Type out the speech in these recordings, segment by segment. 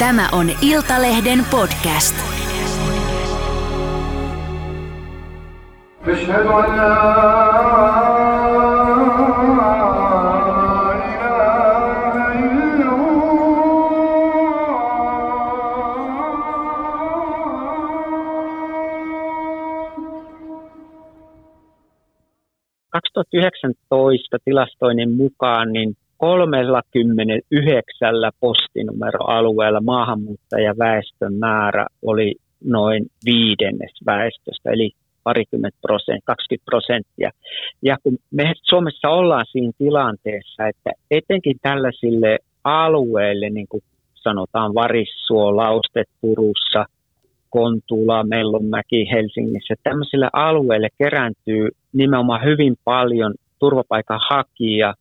Tämä on Iltalehden podcast. أشهد أن لا إله إلا الله 2019 tilastoinnin mukaan niin 39 postinumeroalueella maahanmuuttajaväestön määrä oli noin viidennes väestöstä, eli parikymmentä prosenttia, 20 prosenttia. Ja kun me Suomessa ollaan siinä tilanteessa, että etenkin tällaisille alueille, niin kuin sanotaan Varissuo, Laustet Purussa, Kontula, Mellonmäki Helsingissä, tämmöisille alueille kerääntyy nimenomaan hyvin paljon turvapaikanhakijia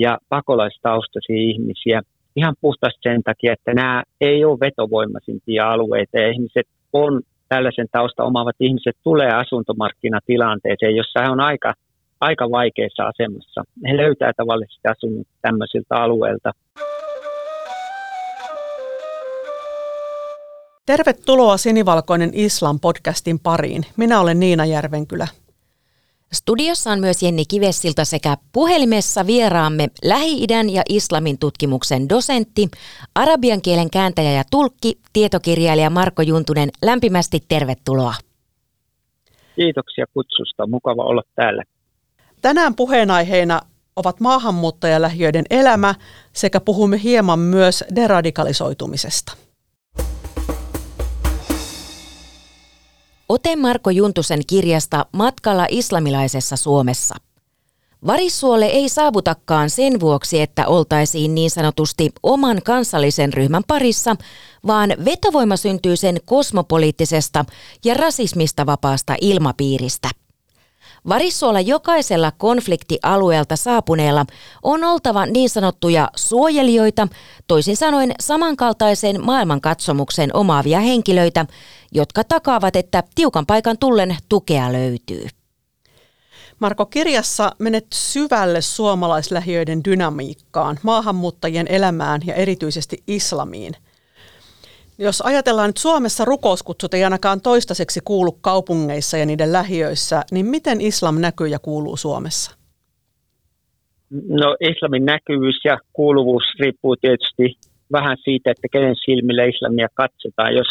ja pakolaistaustaisia ihmisiä ihan puhtaasti sen takia, että nämä ei ole vetovoimaisimpia alueita ja ihmiset on tällaisen tausta omaavat ihmiset tulee asuntomarkkinatilanteeseen, jossa he on aika, aika vaikeassa asemassa. He löytää tavallisesti asunnot tämmöisiltä alueilta. Tervetuloa Sinivalkoinen Islam podcastin pariin. Minä olen Niina Järvenkylä. Studiossa on myös Jenni Kivessilta sekä puhelimessa vieraamme Lähi-idän ja islamin tutkimuksen dosentti, arabian kielen kääntäjä ja tulkki, tietokirjailija Marko Juntunen. Lämpimästi tervetuloa. Kiitoksia kutsusta. Mukava olla täällä. Tänään puheenaiheena ovat maahanmuuttajalähiöiden elämä sekä puhumme hieman myös deradikalisoitumisesta. Ote Marko Juntusen kirjasta Matkalla islamilaisessa Suomessa. Varissuole ei saavutakaan sen vuoksi, että oltaisiin niin sanotusti oman kansallisen ryhmän parissa, vaan vetovoima syntyy sen kosmopoliittisesta ja rasismista vapaasta ilmapiiristä. Varissuolla jokaisella konfliktialueelta saapuneella on oltava niin sanottuja suojelijoita, toisin sanoen samankaltaisen maailmankatsomuksen omaavia henkilöitä, jotka takaavat, että tiukan paikan tullen tukea löytyy. Marko, kirjassa menet syvälle suomalaislähiöiden dynamiikkaan, maahanmuuttajien elämään ja erityisesti islamiin. Jos ajatellaan nyt Suomessa rukouskutsut ei ainakaan toistaiseksi kuulu kaupungeissa ja niiden lähiöissä, niin miten islam näkyy ja kuuluu Suomessa? No islamin näkyvyys ja kuuluvuus riippuu tietysti vähän siitä, että kenen silmillä islamia katsotaan. Jos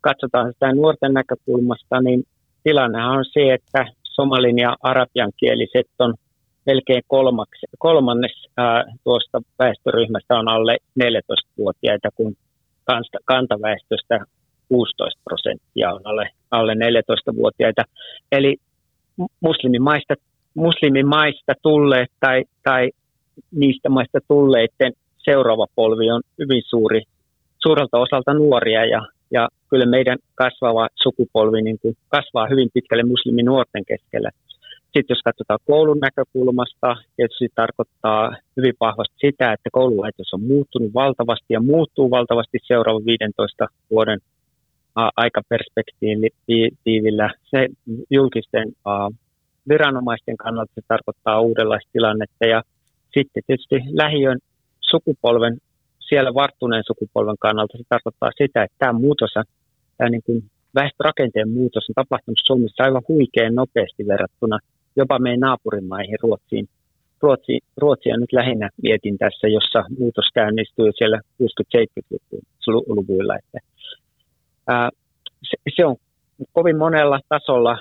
katsotaan sitä nuorten näkökulmasta, niin tilannehan on se, että somalin ja arabian kieliset on melkein kolmaksi, kolmannes ää, tuosta väestöryhmästä on alle 14-vuotiaita, kun kantaväestöstä 16 prosenttia on alle, alle 14-vuotiaita. Eli muslimimaista, muslimimaista tulleet tai, tai niistä maista tulleiden seuraava polvi on hyvin suuri, suurelta osalta nuoria ja, ja kyllä meidän kasvava sukupolvi niin kuin kasvaa hyvin pitkälle musliminuorten keskellä. Sitten jos katsotaan koulun näkökulmasta, tietysti tarkoittaa hyvin vahvasti sitä, että koululaitos on muuttunut valtavasti ja muuttuu valtavasti seuraavan 15 vuoden aikaperspektiivillä. Se julkisten viranomaisten kannalta se tarkoittaa uudenlaista tilannetta ja sitten tietysti lähiön sukupolven, siellä varttuneen sukupolven kannalta se tarkoittaa sitä, että tämä muutos, tämä niin kuin väestörakenteen muutos on tapahtunut Suomessa aivan huikean nopeasti verrattuna jopa meidän naapurimaihin Ruotsiin. Ruotsi, Ruotsia nyt lähinnä mietin tässä, jossa muutos käynnistyy siellä 60-70-luvuilla. Että, ää, se, se on kovin monella tasolla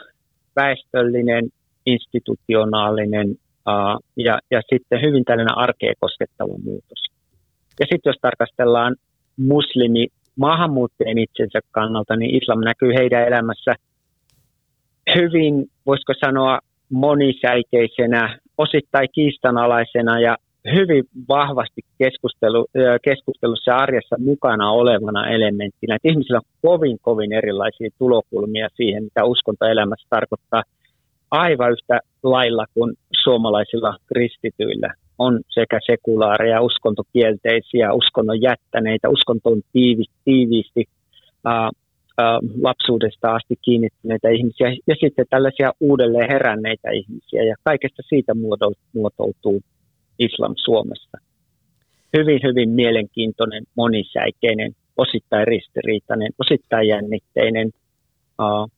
väestöllinen, institutionaalinen ää, ja, ja sitten hyvin tällainen arkeen koskettava muutos. Ja sitten jos tarkastellaan muslimi maahanmuuttajien itsensä kannalta, niin islam näkyy heidän elämässä hyvin, voisiko sanoa, monisäikeisenä, osittain kiistanalaisena ja hyvin vahvasti keskustelu, keskustelussa arjessa mukana olevana elementtinä. Että ihmisillä on kovin, kovin erilaisia tulokulmia siihen, mitä uskontoelämässä tarkoittaa aivan yhtä lailla kuin suomalaisilla kristityillä. On sekä sekulaaria, uskontokielteisiä, uskonnon jättäneitä, uskontoon tiiviisti lapsuudesta asti kiinnittyneitä ihmisiä ja sitten tällaisia uudelleen heränneitä ihmisiä ja kaikesta siitä muotoutuu islam Suomessa. Hyvin, hyvin mielenkiintoinen, monisäikeinen osittain ristiriitainen, osittain jännitteinen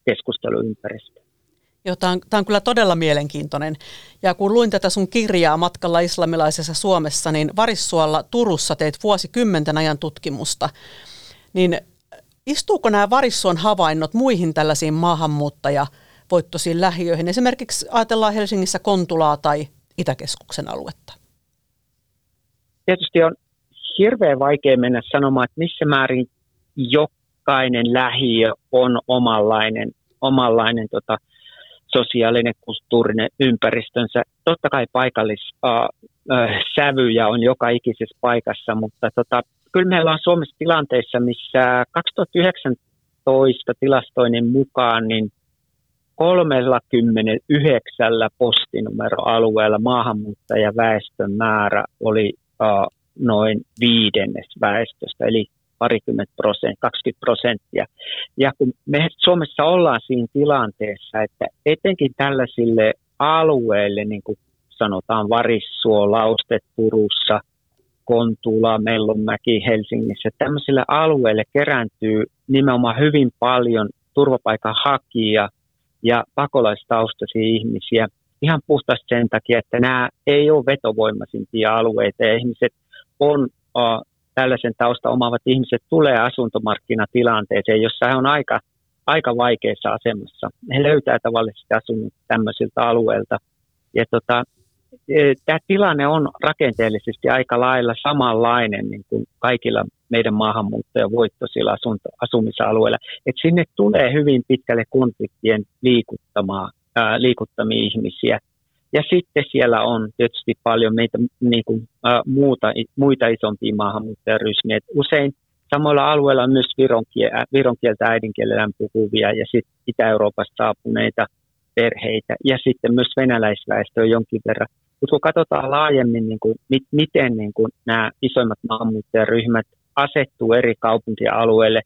keskusteluympäristö. Joo, tämä on, tämä on kyllä todella mielenkiintoinen. Ja kun luin tätä sun kirjaa matkalla islamilaisessa Suomessa, niin Varissuolla Turussa teit vuosikymmenten ajan tutkimusta. Niin istuuko nämä Varissuon havainnot muihin tällaisiin maahanmuuttajavoittoisiin lähiöihin? Esimerkiksi ajatellaan Helsingissä Kontulaa tai Itäkeskuksen aluetta. Tietysti on hirveän vaikea mennä sanomaan, että missä määrin jokainen lähiö on omanlainen, omanlainen tota, sosiaalinen, kulttuurinen ympäristönsä. Totta kai paikallissävyjä on joka ikisessä paikassa, mutta tota, kyllä meillä on Suomessa tilanteissa, missä 2019 tilastoinnin mukaan niin 39 postinumeroalueella maahanmuuttajaväestön määrä oli uh, noin viidennes väestöstä, eli parikymmentä prosenttia, 20 prosenttia. Ja kun me Suomessa ollaan siinä tilanteessa, että etenkin tällaisille alueille, niin kuin sanotaan Varissuo, Laustet, Purussa, Kontula, Mellonmäki, Helsingissä, tämmöisille alueille kerääntyy nimenomaan hyvin paljon turvapaikanhakijia ja pakolaistaustaisia ihmisiä ihan puhtaasti sen takia, että nämä ei ole vetovoimaisimpia alueita ja ihmiset on uh, tällaisen tausta omaavat ihmiset tulee asuntomarkkinatilanteeseen, jossa he on aika, aika vaikeassa asemassa. He löytää tavallisesti asunnot tämmöisiltä alueilta. Ja tota, tämä tilanne on rakenteellisesti aika lailla samanlainen niin kuin kaikilla meidän maahanmuuttajavoittoisilla asumisalueilla. Et sinne tulee hyvin pitkälle konfliktien liikuttamaa, ää, liikuttamia ihmisiä – ja sitten siellä on tietysti paljon meitä niin kuin, äh, muuta, muita isompia maahanmuuttajaryhmiä. Et usein samoilla alueilla on myös viron, viron kieltä äidinkielellään puhuvia ja sitten Itä-Euroopasta saapuneita perheitä ja sitten myös venäläisväestöä jonkin verran. Mutta kun katsotaan laajemmin, niin kuin, miten niin kuin nämä isoimmat maahanmuuttajaryhmät asettuu eri kaupunkialueille,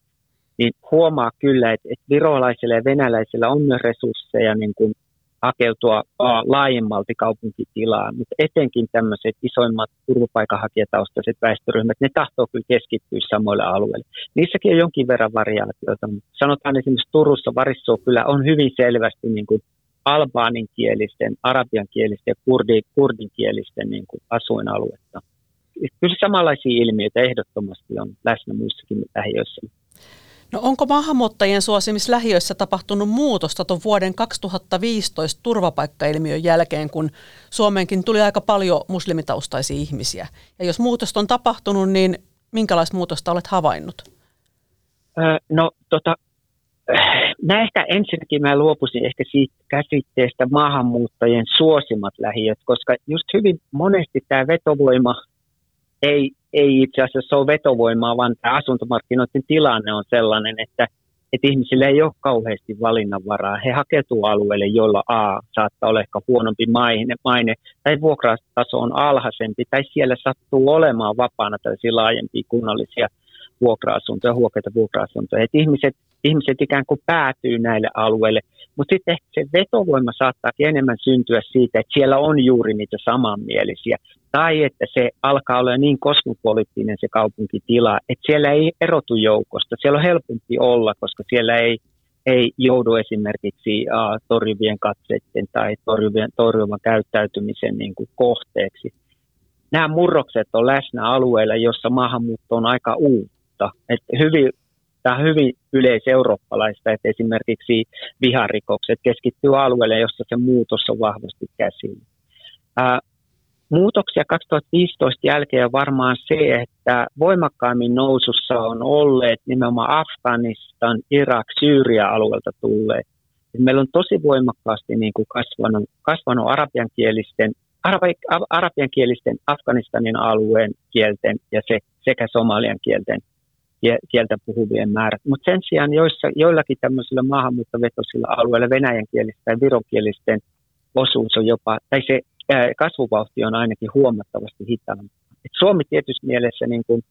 niin huomaa kyllä, että, että virolaisilla ja venäläisillä on myös resursseja niin kuin hakeutua laajemmalti kaupunkitilaan, mutta etenkin tämmöiset isoimmat turvapaikanhakijataustaiset väestöryhmät, ne tahtoo kyllä keskittyä samoille alueille. Niissäkin on jonkin verran variaatioita, mutta sanotaan esimerkiksi Turussa Varissuo kyllä on hyvin selvästi niin kuin albaaninkielisten, arabiankielisten ja kurdi, kurdinkielisten niin kuin asuinaluetta. Kyllä samanlaisia ilmiöitä ehdottomasti on läsnä muissakin lähiöissä. No onko maahanmuuttajien suosimis lähiöissä tapahtunut muutosta tuon vuoden 2015 turvapaikkailmiön jälkeen, kun Suomeenkin tuli aika paljon muslimitaustaisia ihmisiä? Ja jos muutosta on tapahtunut, niin minkälaista muutosta olet havainnut? no tota, ehkä ensinnäkin mä luopuisin ehkä siitä käsitteestä maahanmuuttajien suosimat lähiöt, koska just hyvin monesti tämä vetovoima ei, ei itse asiassa ole vetovoimaa, vaan tämä asuntomarkkinoiden tilanne on sellainen, että, että ihmisille ei ole kauheasti valinnanvaraa. He hakeutuu alueelle, joilla A saattaa olla ehkä huonompi maine, maine tai vuokrataso on alhaisempi, tai siellä sattuu olemaan vapaana tällaisia laajempia kunnallisia vuokra-asuntoja, huokeita vuokra-asuntoja. Että ihmiset, ihmiset ikään kuin päätyy näille alueille, mutta sitten ehkä se vetovoima saattaa enemmän syntyä siitä, että siellä on juuri niitä samanmielisiä tai että se alkaa olla niin kosmopoliittinen se kaupunkitila, että siellä ei erotu joukosta. Siellä on helpompi olla, koska siellä ei, ei joudu esimerkiksi uh, torjuvien katseiden tai torjuvien, torjuvan käyttäytymisen niin kuin kohteeksi. Nämä murrokset on läsnä alueilla, jossa maahanmuutto on aika uutta. Et hyvin, tämä on hyvin yleiseurooppalaista, että esimerkiksi viharikokset keskittyy alueelle, jossa se muutos on vahvasti käsillä. Uh, Muutoksia 2015 jälkeen on varmaan se, että voimakkaammin nousussa on olleet nimenomaan Afganistan, Irak, Syyria-alueelta tulleet. Meillä on tosi voimakkaasti niin kuin kasvanut, kasvanut arabiankielisten, arabi, arabiankielisten Afganistanin alueen kielten ja se, sekä somalian kielten kieltä puhuvien määrät. Mutta sen sijaan joissa, joillakin tämmöisillä maahanmuuttovetoisilla alueilla venäjänkielisten tai vironkielisten osuus on jopa, tai se kasvuvauhti on ainakin huomattavasti hitaampi. Et Suomi tietysti mielessä niin kuin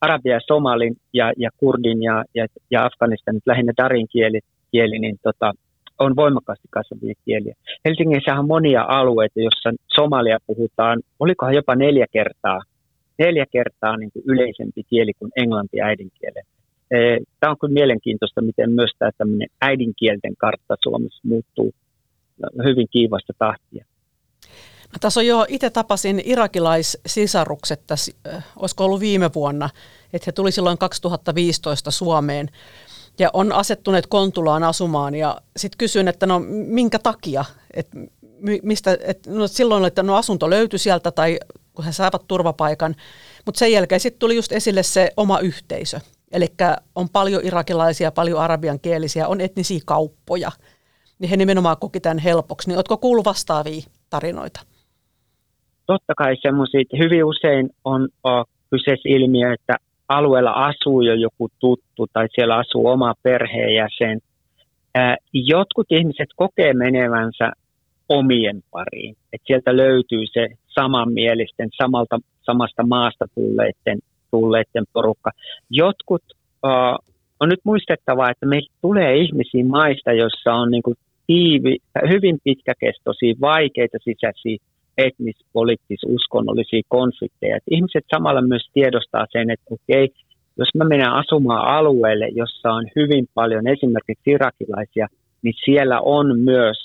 arabia, somalin ja, ja kurdin ja, ja, ja Afganistan, lähinnä darin kieli, kieli niin tota, on voimakkaasti kasvavia kieliä. Helsingissä on monia alueita, joissa somalia puhutaan, olikohan jopa neljä kertaa, neljä kertaa niin kuin yleisempi kieli kuin englanti äidinkielen Tämä on kyllä mielenkiintoista, miten myös tämä äidinkielten kartta Suomessa muuttuu hyvin kiivasta tahtia. Mä tässä on jo, itse tapasin irakilaissisarukset tässä, olisiko ollut viime vuonna, että he tuli silloin 2015 Suomeen ja on asettuneet Kontulaan asumaan ja sitten kysyin, että no minkä takia, että mistä, että no silloin että no asunto löytyi sieltä tai kun he saavat turvapaikan, mutta sen jälkeen sitten tuli just esille se oma yhteisö. Eli on paljon irakilaisia, paljon arabiankielisiä, on etnisiä kauppoja. Niin he nimenomaan koki tämän helpoksi. Niin oletko kuullut vastaavia tarinoita? Totta kai semmoisia, hyvin usein on kyseessä ilmiö, että alueella asuu jo joku tuttu tai siellä asuu oma perheenjäsen. Jotkut ihmiset kokee menevänsä omien pariin. että sieltä löytyy se samanmielisten, samalta, samasta maasta tulleiden, tulleiden porukka. Jotkut, uh, on nyt muistettava, että meillä tulee ihmisiä maista, joissa on niin kuin tiivi, hyvin pitkäkestoisia, vaikeita sisäisiä etnis, poliittis, uskonnollisia konflikteja. Et ihmiset samalla myös tiedostaa sen, että okei, jos mä menen asumaan alueelle, jossa on hyvin paljon esimerkiksi irakilaisia, niin siellä on myös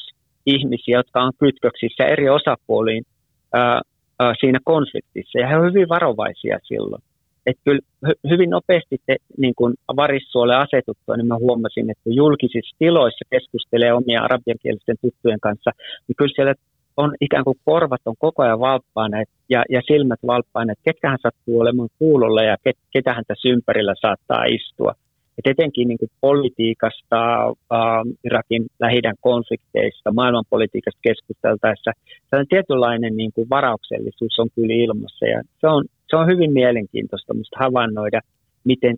ihmisiä, jotka on kytköksissä eri osapuoliin ää, ää, siinä konfliktissa. Ja he ovat hyvin varovaisia silloin. Että kyllä hyvin nopeasti te, niin kuin varissuolle asetuttua, niin mä huomasin, että julkisissa tiloissa keskustelee omia arabiankielisten tuttujen kanssa, niin kyllä siellä on ikään kuin korvat on koko ajan valppaana ja, ja silmät valppaana, että ketkä hän sattuu olemaan kuulolla ja ket, ketä häntä ympärillä saattaa istua. Et etenkin niin kuin politiikasta, äh, Irakin lähidän konflikteista, maailmanpolitiikasta keskusteltaessa, sellainen tietynlainen niin kuin varauksellisuus on kyllä ilmassa. Ja se, on, se on hyvin mielenkiintoista musta havainnoida, miten,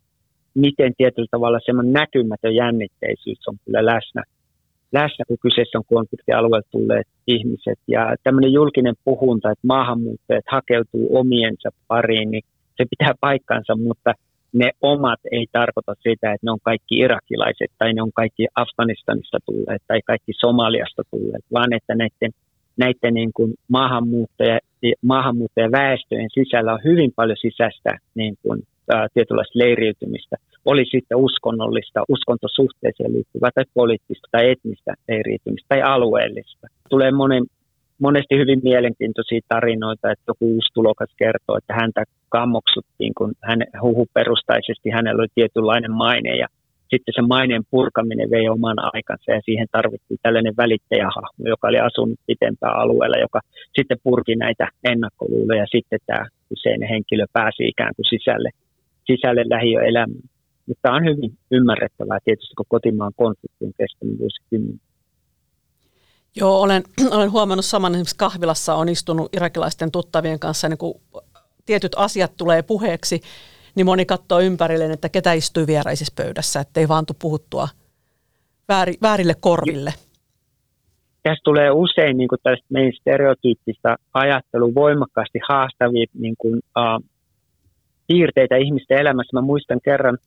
miten tietyllä tavalla semmoinen näkymätön jännitteisyys on kyllä läsnä läsnä, kun kyseessä on konfliktialueelta tulleet ihmiset. Ja tämmöinen julkinen puhunta, että maahanmuuttajat hakeutuu omiensa pariin, niin se pitää paikkansa, mutta ne omat ei tarkoita sitä, että ne on kaikki irakilaiset tai ne on kaikki Afganistanista tulleet tai kaikki Somaliasta tulleet, vaan että näiden, näiden niin kuin maahanmuuttaja, maahanmuuttajaväestöjen sisällä on hyvin paljon sisäistä niin kuin, ää, tietynlaista leiriytymistä – oli sitten uskonnollista, uskontosuhteeseen liittyvää tai poliittista tai etnistä leiriytymistä tai alueellista. Tulee monen, monesti hyvin mielenkiintoisia tarinoita, että joku uusi tulokas kertoo, että häntä kammoksuttiin, kun hän huhuperustaisesti hänellä oli tietynlainen maine ja sitten se maineen purkaminen vei oman aikansa ja siihen tarvittiin tällainen välittäjähahmo, joka oli asunut pitempään alueella, joka sitten purki näitä ennakkoluuloja ja sitten tämä kyseinen henkilö pääsi ikään kuin sisälle, sisälle lähiöelämään. Mutta tämä on hyvin ymmärrettävää tietysti, kun kotimaan konflikti on kestänyt vuosikymmeniä. Joo, olen, olen huomannut saman esimerkiksi kahvilassa on istunut irakilaisten tuttavien kanssa, niin kun tietyt asiat tulee puheeksi, niin moni katsoo ympärilleen, että ketä istuu vieraisessa pöydässä, ettei vaan tule puhuttua vääri, väärille korville. Tässä tulee usein niin kuin tästä meidän stereotyyppistä ajattelua voimakkaasti haastavia niin kuin, uh, piirteitä ihmisten elämässä. Mä muistan kerran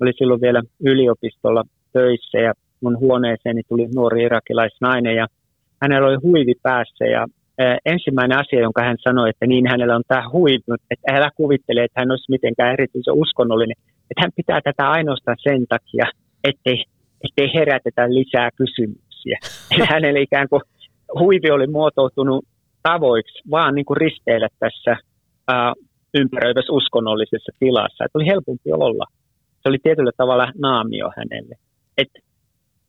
oli silloin vielä yliopistolla töissä ja mun huoneeseeni tuli nuori irakilaisnainen ja hänellä oli huivi päässä ja ensimmäinen asia, jonka hän sanoi, että niin hänellä on tämä huivi, että älä kuvittele, että hän olisi mitenkään erityisen uskonnollinen, että hän pitää tätä ainoastaan sen takia, ettei, ettei herätetä lisää kysymyksiä. Hänelle ikään kuin huivi oli muotoutunut tavoiksi vaan niin kuin risteillä tässä ää, ympäröivässä uskonnollisessa tilassa, että oli helpompi olla se oli tietyllä tavalla naamio hänelle, että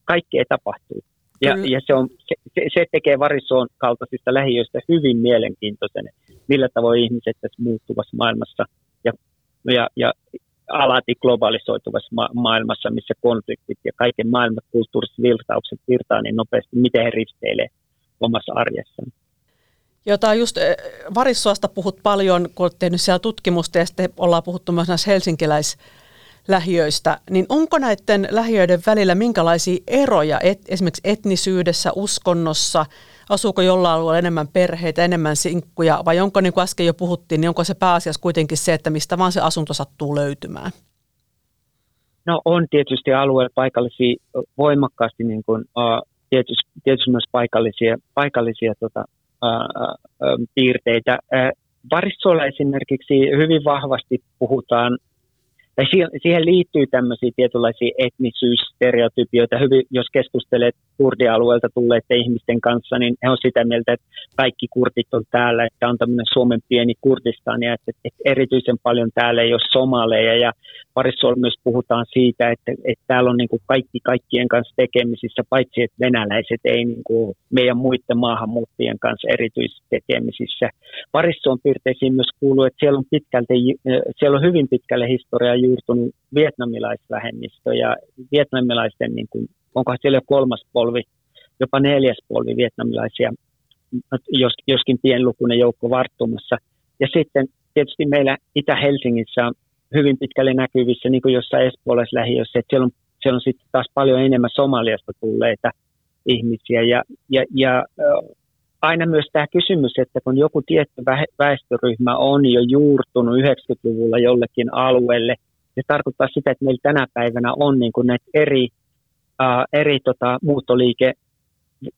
kaikki ei tapahtuu. Ja, ja se, on, se, se tekee Varissuon kaltaisista lähiöistä hyvin mielenkiintoisen, millä tavoin ihmiset tässä muuttuvassa maailmassa ja, ja, ja alati globalisoituvassa ma- maailmassa, missä konfliktit ja kaiken maailman kulttuuriset virtaukset virtaa niin nopeasti, miten he risteilee omassa arjessaan. Jota just eh, Varissuosta puhut paljon, kun olet tehnyt siellä tutkimusta ja sitten ollaan puhuttu myös näissä helsinkiläis- lähiöistä, niin onko näiden lähiöiden välillä minkälaisia eroja et, esimerkiksi etnisyydessä, uskonnossa, asuuko jollain alueella enemmän perheitä, enemmän sinkkuja, vai onko, niin kuin äsken jo puhuttiin, niin onko se pääasiassa kuitenkin se, että mistä vaan se asunto sattuu löytymään? No on tietysti alueella paikallisia voimakkaasti, niin kuin, tietysti, tietysti myös paikallisia, paikallisia tota, uh, uh, piirteitä. Varissuolla esimerkiksi hyvin vahvasti puhutaan tai siihen liittyy tämmöisiä tietynlaisia etnisyysstereotypioita. Hyvin, jos keskustelet kurdialueelta tulleiden ihmisten kanssa, niin he on sitä mieltä, että kaikki kurdit on täällä, että on tämmöinen Suomen pieni Kurdistan ja että, että erityisen paljon täällä ei ole somaleja ja parissa myös puhutaan siitä, että, että täällä on niin kuin kaikki kaikkien kanssa tekemisissä, paitsi että venäläiset ei niin kuin meidän muiden maahanmuuttajien kanssa erityisesti tekemisissä. Parissa on piirteisiin myös kuuluu, että siellä on, pitkälti, siellä on hyvin pitkälle historiaa juurtunut vietnamilaisvähemmistö ja vietnamilaisten, niin kuin, onko siellä jo kolmas polvi, jopa neljäs polvi vietnamilaisia, jos, joskin pienlukuinen joukko varttumassa. Ja sitten tietysti meillä Itä-Helsingissä on hyvin pitkälle näkyvissä, niin kuin jossain espoolaislähiössä, että siellä on, siellä on sitten taas paljon enemmän Somaliasta tulleita ihmisiä. Ja, ja, ja aina myös tämä kysymys, että kun joku tietty väestöryhmä on jo juurtunut 90-luvulla jollekin alueelle, se tarkoittaa sitä, että meillä tänä päivänä on niin kuin näitä eri, uh, eri tota, muuttoliike,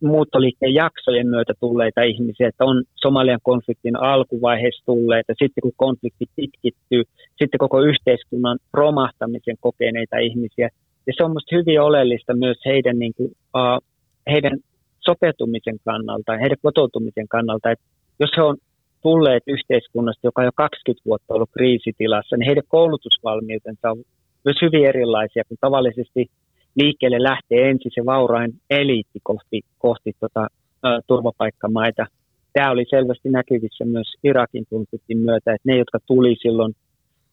muuttoliikkeen jaksojen myötä tulleita ihmisiä, että on Somalian konfliktin alkuvaiheessa tulleita, sitten kun konflikti pitkittyy, sitten koko yhteiskunnan romahtamisen kokeneita ihmisiä. Ja se on minusta hyvin oleellista myös heidän, niin kuin, uh, heidän sopeutumisen kannalta heidän kotoutumisen kannalta, että jos he on tulleet yhteiskunnasta, joka on jo 20 vuotta ollut kriisitilassa, niin heidän koulutusvalmiutensa on myös hyvin erilaisia, kun tavallisesti liikkeelle lähtee ensin se vaurain eliitti kohti, kohti tota, ä, turvapaikkamaita. Tämä oli selvästi näkyvissä myös Irakin konfliktin myötä, että ne, jotka tuli silloin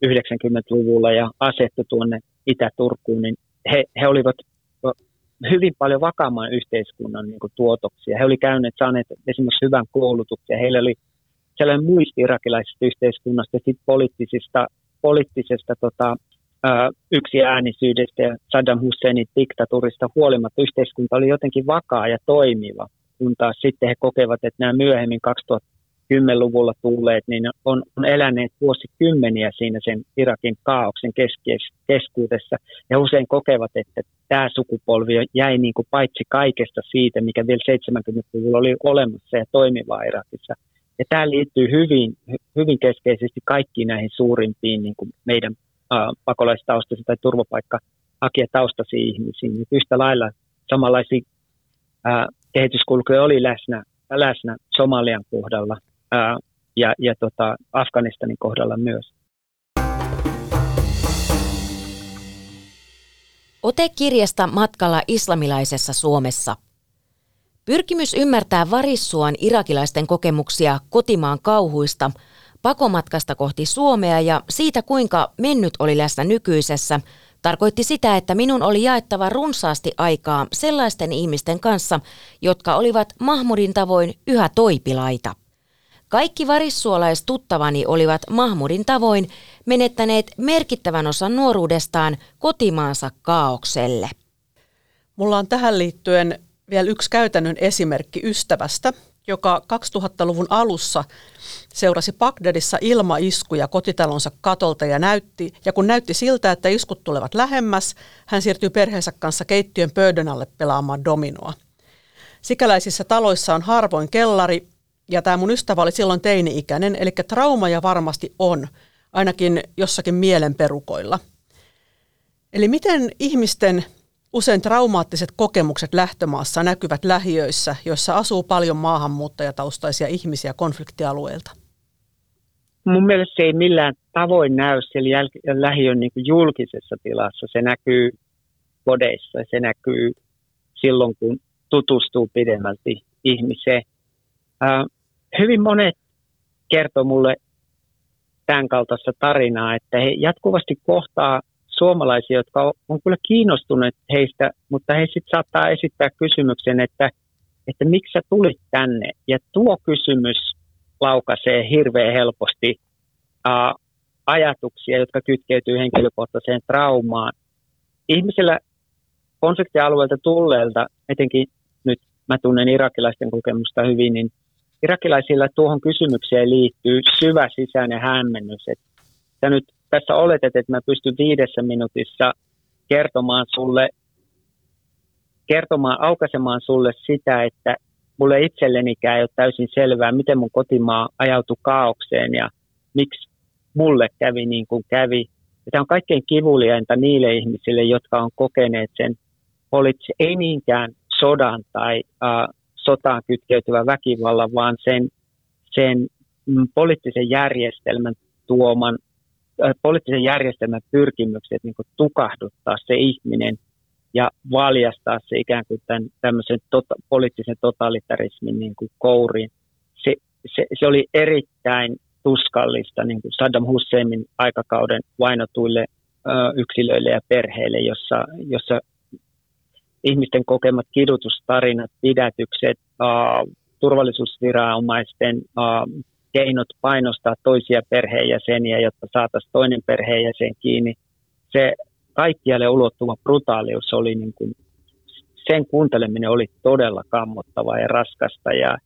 90-luvulla ja asettu tuonne Itä-Turkuun, niin he, he olivat hyvin paljon vakaamman yhteiskunnan niin kuin, tuotoksia. He olivat käyneet, saaneet esimerkiksi hyvän koulutuksen. Heillä oli sellainen muisti irakilaisesta yhteiskunnasta ja poliittisista, poliittisesta tota, yksi äänisyydestä ja Saddam Husseinin diktatuurista huolimatta yhteiskunta oli jotenkin vakaa ja toimiva, kun taas sitten he kokevat, että nämä myöhemmin 2000 10-luvulla tulleet, niin on, on eläneet vuosikymmeniä siinä sen Irakin kaauksen keskuudessa. Ja usein kokevat, että tämä sukupolvi jäi niin kuin paitsi kaikesta siitä, mikä vielä 70-luvulla oli olemassa ja toimivaa Irakissa. Ja tämä liittyy hyvin, hyvin keskeisesti kaikkiin näihin suurimpiin niin kuin meidän pakolaistaustaisiin tai turvapaikkahakijataustaisiin ihmisiin. Et yhtä lailla samanlaisia äh, kehityskulkuja oli läsnä, läsnä Somalian kohdalla ää, ja, ja tota Afganistanin kohdalla myös. Ote kirjasta matkalla islamilaisessa Suomessa. Pyrkimys ymmärtää varissuan irakilaisten kokemuksia kotimaan kauhuista, pakomatkasta kohti Suomea ja siitä kuinka mennyt oli läsnä nykyisessä, tarkoitti sitä, että minun oli jaettava runsaasti aikaa sellaisten ihmisten kanssa, jotka olivat Mahmudin tavoin yhä toipilaita. Kaikki varissuolaistuttavani olivat Mahmudin tavoin menettäneet merkittävän osan nuoruudestaan kotimaansa kaaukselle. Mulla on tähän liittyen vielä yksi käytännön esimerkki ystävästä, joka 2000-luvun alussa seurasi Bagdadissa ilmaiskuja kotitalonsa katolta ja, näytti, ja kun näytti siltä, että iskut tulevat lähemmäs, hän siirtyi perheensä kanssa keittiön pöydän alle pelaamaan dominoa. Sikäläisissä taloissa on harvoin kellari, ja tämä mun ystävä oli silloin teini-ikäinen, eli traumaja varmasti on, ainakin jossakin mielenperukoilla. Eli miten ihmisten usein traumaattiset kokemukset lähtömaassa näkyvät lähiöissä, joissa asuu paljon maahanmuuttajataustaisia ihmisiä konfliktialueilta? Mun mielestä se ei millään tavoin näy siellä jäl- lähiön niin julkisessa tilassa. Se näkyy kodeissa, se näkyy silloin, kun tutustuu pidemmälti ihmiseen hyvin monet kertoo mulle tämän kaltaista tarinaa, että he jatkuvasti kohtaa suomalaisia, jotka on, on kyllä kiinnostuneet heistä, mutta he sitten saattaa esittää kysymyksen, että, että miksi sä tulit tänne? Ja tuo kysymys laukaisee hirveän helposti ää, ajatuksia, jotka kytkeytyy henkilökohtaiseen traumaan. Ihmisillä konfliktialueelta tulleelta, etenkin nyt mä tunnen irakilaisten kokemusta hyvin, niin irakilaisilla tuohon kysymykseen liittyy syvä sisäinen hämmennys. Että nyt tässä oletet, että mä pystyn viidessä minuutissa kertomaan sulle, kertomaan, aukaisemaan sulle sitä, että mulle itsellenikään ei ole täysin selvää, miten mun kotimaa ajautui kaaukseen ja miksi mulle kävi niin kuin kävi. Ja tämä on kaikkein kivuliainta niille ihmisille, jotka on kokeneet sen poliittisen, ei niinkään sodan tai äh, sotaan kytkeytyvän väkivallan, vaan sen, sen mm, poliittisen järjestelmän tuoman, äh, poliittisen järjestelmän pyrkimykset niin kuin tukahduttaa se ihminen ja valjastaa se ikään kuin tämän, tämmöisen tota, poliittisen totalitarismin niin kuin kouriin. Se, se, se oli erittäin tuskallista niin kuin Saddam Husseinin aikakauden vainotuille ö, yksilöille ja perheille, jossa, jossa ihmisten kokemat kidutustarinat, pidätykset, ö, turvallisuusviranomaisten ö, keinot painostaa toisia perheenjäseniä, jotta saataisiin toinen perheenjäsen kiinni. Se kaikkialle ulottuva brutaalius oli niin kuin, sen kuunteleminen oli todella kammottavaa ja raskasta. Ja,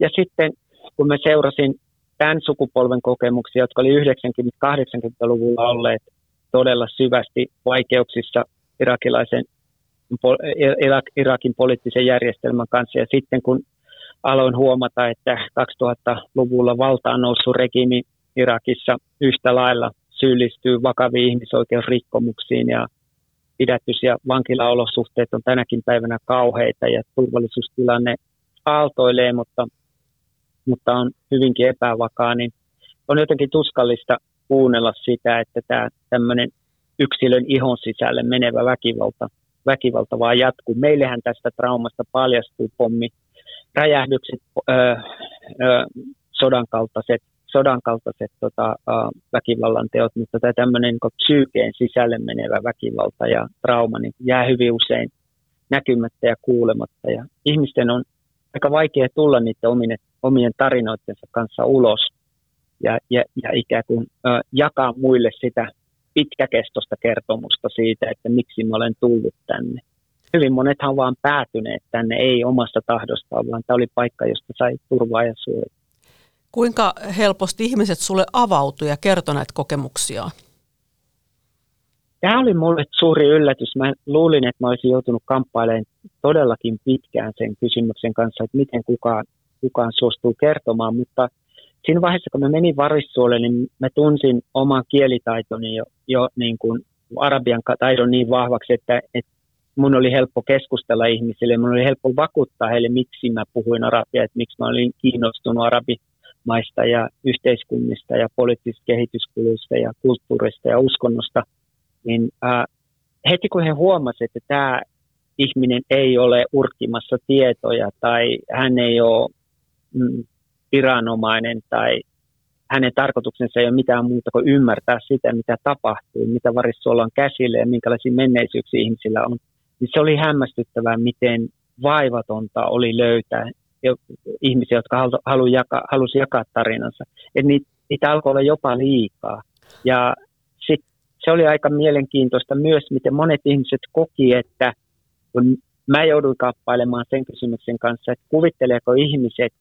ja sitten kun mä seurasin tämän sukupolven kokemuksia, jotka oli 90-80-luvulla olleet todella syvästi vaikeuksissa irakilaisen, Irak, Irakin poliittisen järjestelmän kanssa. Ja sitten kun aloin huomata, että 2000-luvulla valtaan noussut regiimi Irakissa yhtä lailla syyllistyy vakaviin ihmisoikeusrikkomuksiin ja pidätys- ja vankilaolosuhteet on tänäkin päivänä kauheita ja turvallisuustilanne aaltoilee, mutta, mutta on hyvinkin epävakaa, niin on jotenkin tuskallista kuunnella sitä, että tämä tämmöinen yksilön ihon sisälle menevä väkivalta, väkivalta vaan jatkuu. Meillähän tästä traumasta paljastuu pommi, räjähdykset, öö, öö, sodan kaltaiset sodan kaltaiset tota, väkivallan teot, mutta tämä tämmöinen niin psyykeen sisälle menevä väkivalta ja trauma niin jää hyvin usein näkymättä ja kuulematta. Ja ihmisten on aika vaikea tulla niiden omine, omien tarinoittensa kanssa ulos ja, ja, ja ikään kuin uh, jakaa muille sitä pitkäkestoista kertomusta siitä, että miksi mä olen tullut tänne. Hyvin monethan vaan päätyneet tänne, ei omasta tahdostaan, vaan tämä oli paikka, josta sai turvaa ja suojaa. Kuinka helposti ihmiset sulle avautui ja kertoi näitä kokemuksia? Tämä oli mulle suuri yllätys. Mä luulin, että mä olisin joutunut kamppailemaan todellakin pitkään sen kysymyksen kanssa, että miten kukaan, kukaan suostuu kertomaan, mutta siinä vaiheessa, kun mä menin varissuolle, niin mä tunsin oman kielitaitoni jo, jo niin kuin arabian taidon niin vahvaksi, että, että mun oli helppo keskustella ihmisille, mun oli helppo vakuuttaa heille, miksi mä puhuin arabia, että miksi mä olin kiinnostunut arabi, maista ja yhteiskunnista ja poliittisista kehityskuluista ja kulttuurista ja uskonnosta, niin ää, heti kun he huomasivat, että tämä ihminen ei ole urkkimassa tietoja tai hän ei ole mm, viranomainen tai hänen tarkoituksensa ei ole mitään muuta kuin ymmärtää sitä, mitä tapahtuu, mitä varissuolla on käsillä ja minkälaisia menneisyyksiä ihmisillä on, niin se oli hämmästyttävää, miten vaivatonta oli löytää ihmisiä, jotka halu, jakaa, halusi jakaa tarinansa. Et niitä, niitä alkoi olla jopa liikaa. Ja sit se oli aika mielenkiintoista myös, miten monet ihmiset koki, että kun mä jouduin kappailemaan sen kysymyksen kanssa, että kuvitteleeko ihmiset,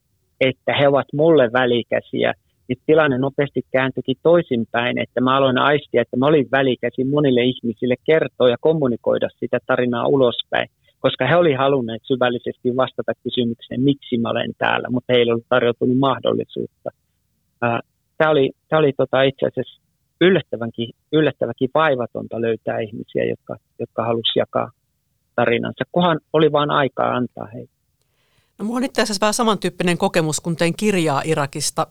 että he ovat mulle välikäsiä, niin tilanne nopeasti kääntyikin toisinpäin, että mä aloin aistia, että mä olin välikäsi monille ihmisille kertoa ja kommunikoida sitä tarinaa ulospäin koska he olivat halunneet syvällisesti vastata kysymykseen, miksi mä olen täällä, mutta heillä ei ollut tarjoutunut mahdollisuutta. Tämä oli, tämä oli tota itse asiassa yllättävänkin, yllättävänkin vaivatonta löytää ihmisiä, jotka, jotka halusivat jakaa tarinansa, kunhan oli vain aikaa antaa heille. No, minulla on itse asiassa vähän samantyyppinen kokemus, kun tein kirjaa Irakista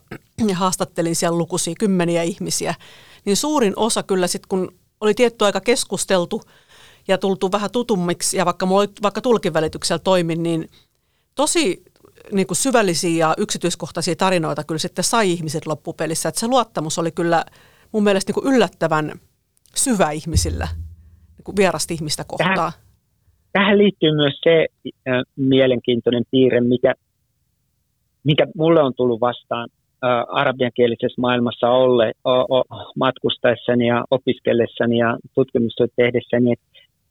ja haastattelin siellä lukuisia kymmeniä ihmisiä. Niin suurin osa kyllä sitten, kun oli tietty aika keskusteltu – ja tultu vähän tutummiksi ja vaikka, mulla, vaikka tulkin välityksellä toimin, niin tosi niin kuin syvällisiä ja yksityiskohtaisia tarinoita kyllä sitten sai ihmiset loppupelissä. Että se luottamus oli kyllä mun mielestä niin kuin yllättävän syvä ihmisillä, niin kuin vierasta ihmistä kohtaan. Tähän, tähän liittyy myös se äh, mielenkiintoinen piirre, mikä, mikä mulle on tullut vastaan äh, arabiankielisessä maailmassa olle, o, o, matkustaessani ja opiskellessani ja tutkimustyötä tehdessäni, että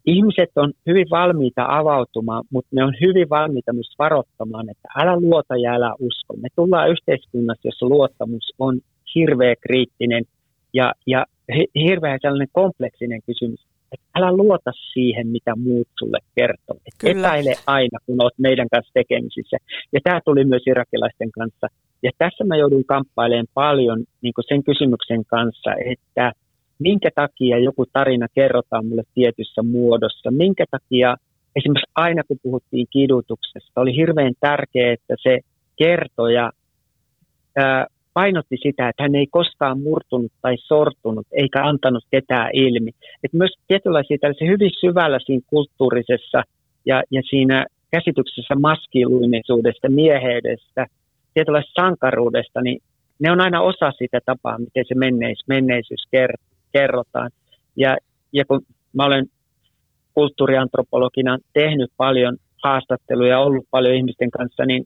ihmiset on hyvin valmiita avautumaan, mutta ne on hyvin valmiita myös varoittamaan, että älä luota ja älä usko. Me tullaan yhteiskunnassa, jossa luottamus on hirveä kriittinen ja, ja hirveän sellainen kompleksinen kysymys. Että älä luota siihen, mitä muut sulle kertoo. Et epäile aina, kun olet meidän kanssa tekemisissä. Ja tämä tuli myös irakilaisten kanssa. Ja tässä mä joudun kamppailemaan paljon niin sen kysymyksen kanssa, että minkä takia joku tarina kerrotaan mulle tietyssä muodossa, minkä takia esimerkiksi aina kun puhuttiin kidutuksesta, oli hirveän tärkeää, että se kertoja ää, painotti sitä, että hän ei koskaan murtunut tai sortunut eikä antanut ketään ilmi. Et myös tietynlaisia tällaisia hyvin syvällä siinä kulttuurisessa ja, ja siinä käsityksessä maskiluinisuudesta, mieheydestä, tietynlaisesta sankaruudesta, niin ne on aina osa sitä tapaa, miten se menneis, menneisyys ker, kerrotaan. Ja, ja kun mä olen kulttuuriantropologina tehnyt paljon haastatteluja, ollut paljon ihmisten kanssa, niin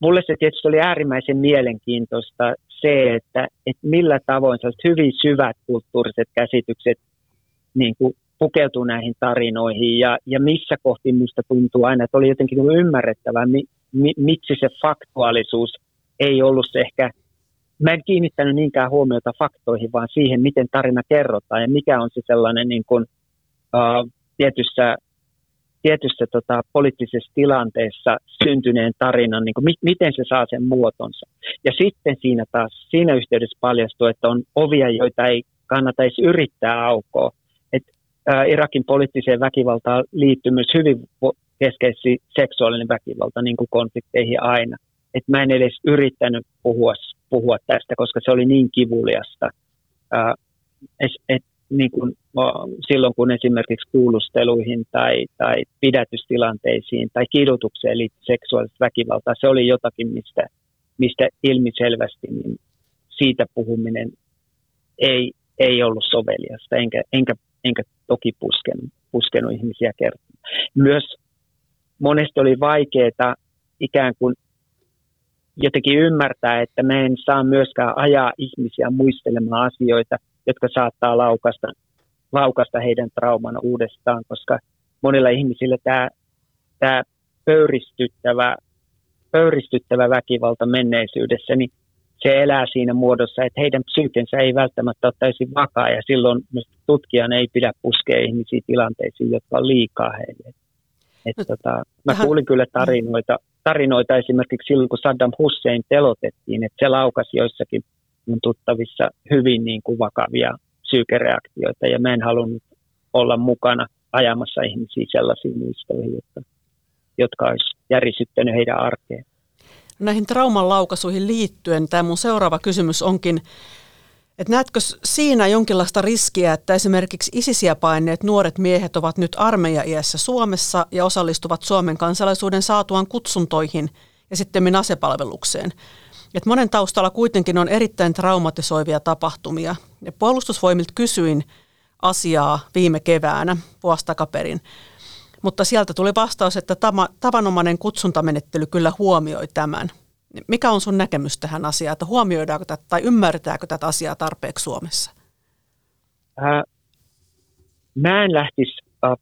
mulle se tietysti oli äärimmäisen mielenkiintoista se, että, että millä tavoin hyvin syvät kulttuuriset käsitykset niin kuin pukeutuu näihin tarinoihin ja, ja missä kohti minusta tuntuu aina, että oli jotenkin ymmärrettävää, mi, mi, miksi se faktuaalisuus ei ollut se ehkä, mä en kiinnittänyt niinkään huomiota faktoihin, vaan siihen, miten tarina kerrotaan ja mikä on se sellainen niin kuin, uh, tietyssä tietyssä tota, poliittisessa tilanteessa syntyneen tarinan, niin kuin, mi- miten se saa sen muotonsa. Ja sitten siinä taas, siinä yhteydessä paljastuu, että on ovia, joita ei kannata edes yrittää aukoa. Et, ää, Irakin poliittiseen väkivaltaan liittyy myös hyvin keskeisesti seksuaalinen väkivalta niin kuin konflikteihin aina. Et mä en edes yrittänyt puhua, puhua tästä, koska se oli niin kivuliasta. Ää, et, et, niin kuin, silloin kun esimerkiksi kuulusteluihin tai, tai pidätystilanteisiin tai kidutukseen liittyy seksuaalista väkivaltaa, se oli jotakin, mistä, mistä ilmiselvästi niin siitä puhuminen ei, ei ollut soveliasta, enkä, enkä, enkä toki puskenut, puskenut ihmisiä kertomaan. Myös monesti oli vaikeaa ikään kuin jotenkin ymmärtää, että me en saa myöskään ajaa ihmisiä muistelemaan asioita, jotka saattaa laukasta, laukasta heidän trauman uudestaan, koska monilla ihmisillä tämä, tämä pöyristyttävä, pöyristyttävä väkivalta menneisyydessä, niin se elää siinä muodossa, että heidän psyykensä ei välttämättä täysin vakaa ja silloin tutkijan ei pidä puskea ihmisiä tilanteisiin, jotka on liikaa heille. Että no, tota, mä tähän... kuulin kyllä tarinoita, tarinoita esimerkiksi silloin, kun Saddam Hussein telotettiin, että se laukasi joissakin mun tuttavissa hyvin niin kuin vakavia psyykereaktioita ja mä en halunnut olla mukana ajamassa ihmisiä sellaisiin muistoihin, jotka, jotka olisi järisyttänyt heidän arkeen. Näihin trauman laukaisuihin liittyen tämä mun seuraava kysymys onkin, että näetkö siinä jonkinlaista riskiä, että esimerkiksi isisiä paineet nuoret miehet ovat nyt armeija-iässä Suomessa ja osallistuvat Suomen kansalaisuuden saatuaan kutsuntoihin ja sitten asepalvelukseen? Et monen taustalla kuitenkin on erittäin traumatisoivia tapahtumia. Ja puolustusvoimilta kysyin asiaa viime keväänä vuostakaperin, mutta sieltä tuli vastaus, että tavanomainen kutsuntamenettely kyllä huomioi tämän. Mikä on sun näkemys tähän asiaan, että huomioidaanko tätä tai ymmärretäänkö tätä asiaa tarpeeksi Suomessa? Äh, mä en lähtisi äh,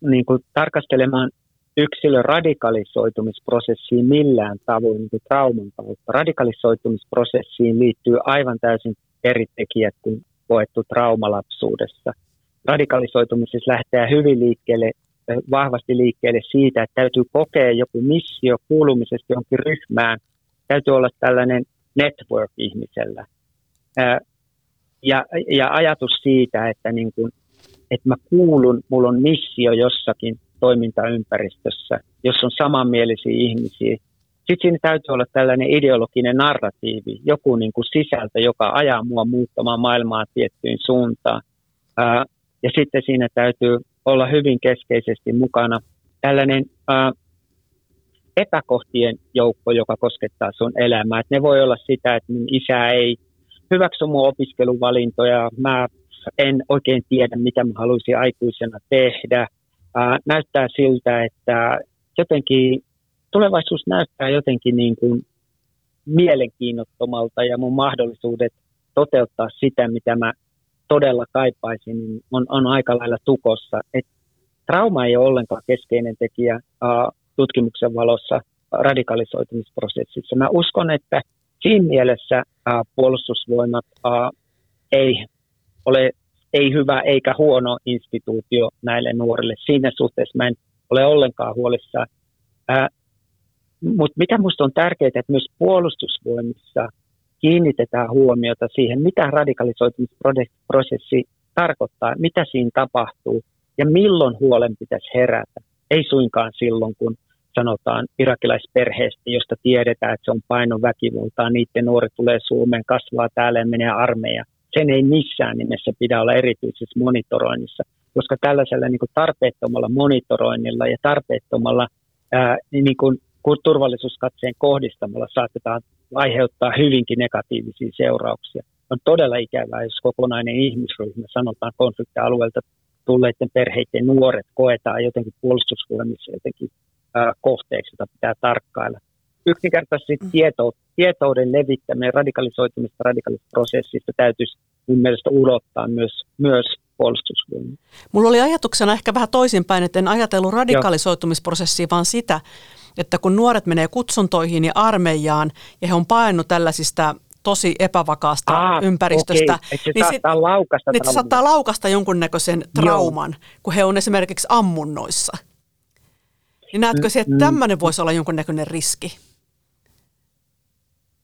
niin kuin, tarkastelemaan yksilön radikalisoitumisprosessiin millään tavoin niin trauman kautta. Radikalisoitumisprosessiin liittyy aivan täysin eri tekijät kuin koettu traumalapsuudessa. Radikalisoitumisessa lähtee hyvin liikkeelle, vahvasti liikkeelle siitä, että täytyy kokea joku missio kuulumisesta johonkin ryhmään. Täytyy olla tällainen network ihmisellä. Ja, ja ajatus siitä, että, niin kuin, että mä kuulun, mulla on missio jossakin, toimintaympäristössä, jos on samanmielisiä ihmisiä. Sitten siinä täytyy olla tällainen ideologinen narratiivi, joku niin kuin sisältö, joka ajaa mua muuttamaan maailmaa tiettyyn suuntaan. Ää, ja sitten siinä täytyy olla hyvin keskeisesti mukana tällainen ää, epäkohtien joukko, joka koskettaa sun elämää. Et ne voi olla sitä, että mun isä ei hyväksy mun opiskeluvalintoja, mä en oikein tiedä, mitä mä haluaisin aikuisena tehdä – ää, näyttää siltä, että jotenkin tulevaisuus näyttää jotenkin niin kuin mielenkiinnottomalta ja mun mahdollisuudet toteuttaa sitä, mitä mä todella kaipaisin, niin on, on aika lailla tukossa. Et trauma ei ole ollenkaan keskeinen tekijä ää, tutkimuksen valossa radikalisoitumisprosessissa. Mä uskon, että siinä mielessä ää, puolustusvoimat ää, ei ole ei hyvä eikä huono instituutio näille nuorille. Siinä suhteessa mä en ole ollenkaan huolissaan. Mutta mitä minusta on tärkeää, että myös puolustusvoimissa kiinnitetään huomiota siihen, mitä radikalisoitumisprosessi tarkoittaa, mitä siinä tapahtuu ja milloin huolen pitäisi herätä. Ei suinkaan silloin, kun sanotaan irakilaisperheestä, josta tiedetään, että se on painon väkivaltaa, niiden nuoret tulee Suomeen, kasvaa täällä ja menee armeija. Sen ei missään nimessä pidä olla erityisessä monitoroinnissa, koska tällaisella niin kuin tarpeettomalla monitoroinnilla ja tarpeettomalla ää, niin kuin turvallisuuskatseen kohdistamalla saatetaan aiheuttaa hyvinkin negatiivisia seurauksia. On todella ikävää, jos kokonainen ihmisryhmä, sanotaan konfliktialueelta tulleiden perheiden nuoret, koetaan jotenkin puolustusvoimissa jotenkin kohteeksi, jota pitää tarkkailla. Yksinkertaisesti mm. tieto, tietouden levittäminen radikalisoitumista radikalisprosessista täytyisi mun mielestä ulottaa myös, myös puolustusvoimia. Mulla oli ajatuksena ehkä vähän toisinpäin, että en ajatellut radikalisoitumisprosessia, vaan sitä, että kun nuoret menee kutsuntoihin ja armeijaan ja he on paennut tällaisista tosi epävakaasta Aa, ympäristöstä, okei. se niin, sit, laukasta niin se saattaa laukasta jonkunnäköisen trauman, Joo. kun he on esimerkiksi ammunnoissa. Niin näetkö se, että mm, mm. tämmöinen voisi olla jonkunnäköinen riski?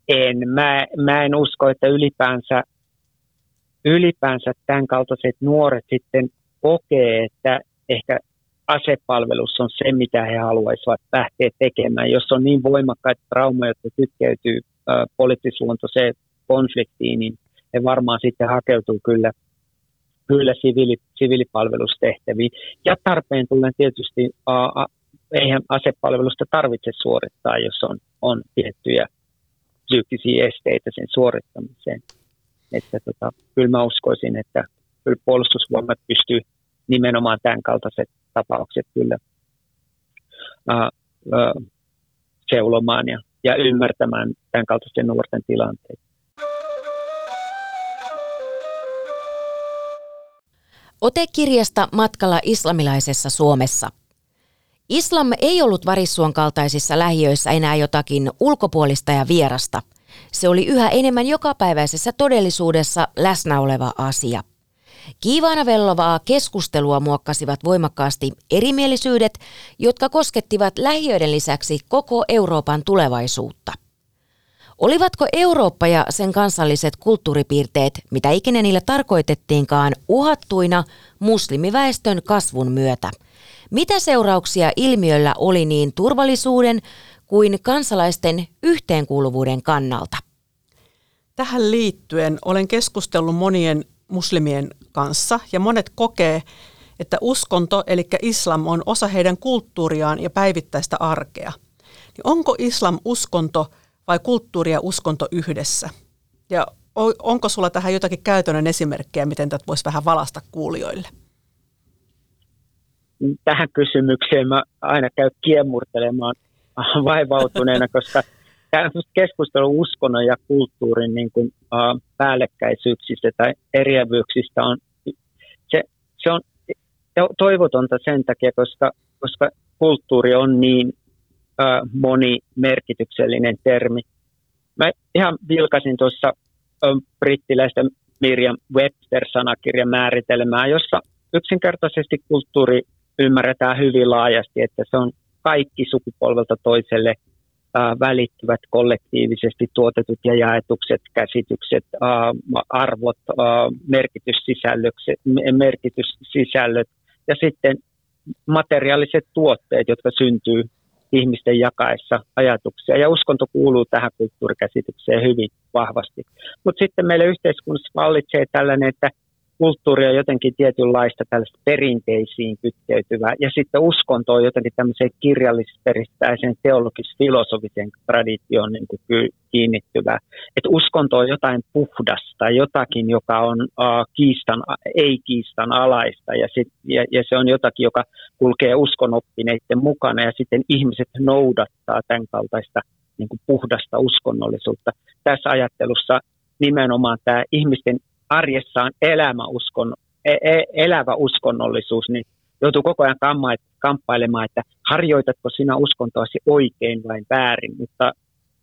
En. Mä, mä en usko, että ylipäänsä, ylipäänsä tämän kaltaiset nuoret sitten kokee, että ehkä asepalvelus on se, mitä he haluaisivat lähteä tekemään. Jos on niin voimakkaita traumoja, jotka kytkeytyy äh, poliittisluontoiseen konfliktiin, niin he varmaan sitten hakeutuu kyllä, kyllä siviili, siviilipalvelustehtäviin. Ja tarpeen tullen tietysti eihän asepalvelusta tarvitse suorittaa, jos on, on tiettyjä psyykkisiä esteitä sen suorittamiseen. Että tota, kyllä mä uskoisin, että kyllä puolustusvoimat pystyy nimenomaan tämän kaltaiset tapaukset kyllä ää, ää, seulomaan ja, ja ymmärtämään tämän kaltaisten nuorten tilanteita. Ote kirjasta Matkalla islamilaisessa Suomessa. Islam ei ollut varissuon kaltaisissa lähiöissä enää jotakin ulkopuolista ja vierasta. Se oli yhä enemmän jokapäiväisessä todellisuudessa läsnä oleva asia. Kiivaana vellovaa keskustelua muokkasivat voimakkaasti erimielisyydet, jotka koskettivat lähiöiden lisäksi koko Euroopan tulevaisuutta. Olivatko Eurooppa ja sen kansalliset kulttuuripiirteet, mitä ikinä niillä tarkoitettiinkaan, uhattuina muslimiväestön kasvun myötä? Mitä seurauksia ilmiöllä oli niin turvallisuuden kuin kansalaisten yhteenkuuluvuuden kannalta? Tähän liittyen olen keskustellut monien muslimien kanssa ja monet kokee, että uskonto eli islam on osa heidän kulttuuriaan ja päivittäistä arkea. Niin onko islam uskonto vai kulttuuri ja uskonto yhdessä? Ja onko sulla tähän jotakin käytännön esimerkkejä, miten tätä voisi vähän valasta kuulijoille? Tähän kysymykseen mä aina käyn kiemurtelemaan vaivautuneena, koska keskustelu uskonnon ja kulttuurin niin kuin, uh, päällekkäisyyksistä tai eriävyyksistä on, se, se on toivotonta sen takia, koska, koska kulttuuri on niin uh, monimerkityksellinen termi. Mä ihan vilkasin tuossa uh, brittiläistä Miriam Webster-sanakirjan määritelmää, jossa yksinkertaisesti kulttuuri ymmärretään hyvin laajasti, että se on kaikki sukupolvelta toiselle – välittyvät kollektiivisesti tuotetut ja jaetukset, käsitykset, arvot, merkityssisällöt ja sitten materiaaliset tuotteet, jotka syntyy ihmisten jakaessa ajatuksia. Ja uskonto kuuluu tähän kulttuurikäsitykseen hyvin vahvasti. Mutta sitten meillä yhteiskunnassa vallitsee tällainen, että kulttuuri on jotenkin tietynlaista tällaista perinteisiin kytkeytyvää, ja sitten uskonto on jotenkin tämmöiseen kirjallisperistäiseen teologis-filosofiseen traditioon niin kuin kiinnittyvää. Että uskonto on jotain puhdasta, jotakin, joka on kiistan, ei-kiistan alaista, ja, sit, ja, ja se on jotakin, joka kulkee uskonoppineiden mukana, ja sitten ihmiset noudattaa tämän kaltaista niin kuin puhdasta uskonnollisuutta. Tässä ajattelussa nimenomaan tämä ihmisten arjessaan elämä uskon, e, e, elävä uskonnollisuus, niin joutuu koko ajan kamppailemaan, että harjoitatko sinä uskontoasi oikein vai väärin. Mutta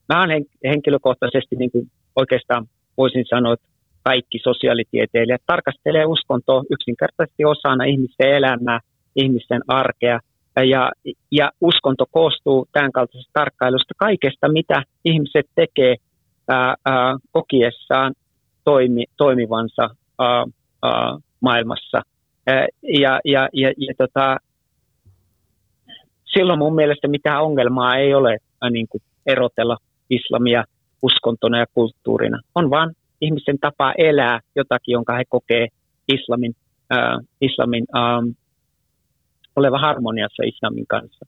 mä olen henkilökohtaisesti niin kuin oikeastaan voisin sanoa, että kaikki sosiaalitieteilijät tarkastelee uskontoa yksinkertaisesti osana ihmisten elämää, ihmisten arkea. Ja, ja uskonto koostuu tämän kaltaisesta tarkkailusta kaikesta, mitä ihmiset tekee ää, ää, kokiessaan toimi, toimivansa ää, ää, maailmassa. Ja, ja, ja, ja tota, silloin mun mielestä mitään ongelmaa ei ole niin kuin erotella islamia uskontona ja kulttuurina. On vaan ihmisten tapa elää jotakin, jonka he kokee islamin, äh, islamin ähm, oleva harmoniassa islamin kanssa.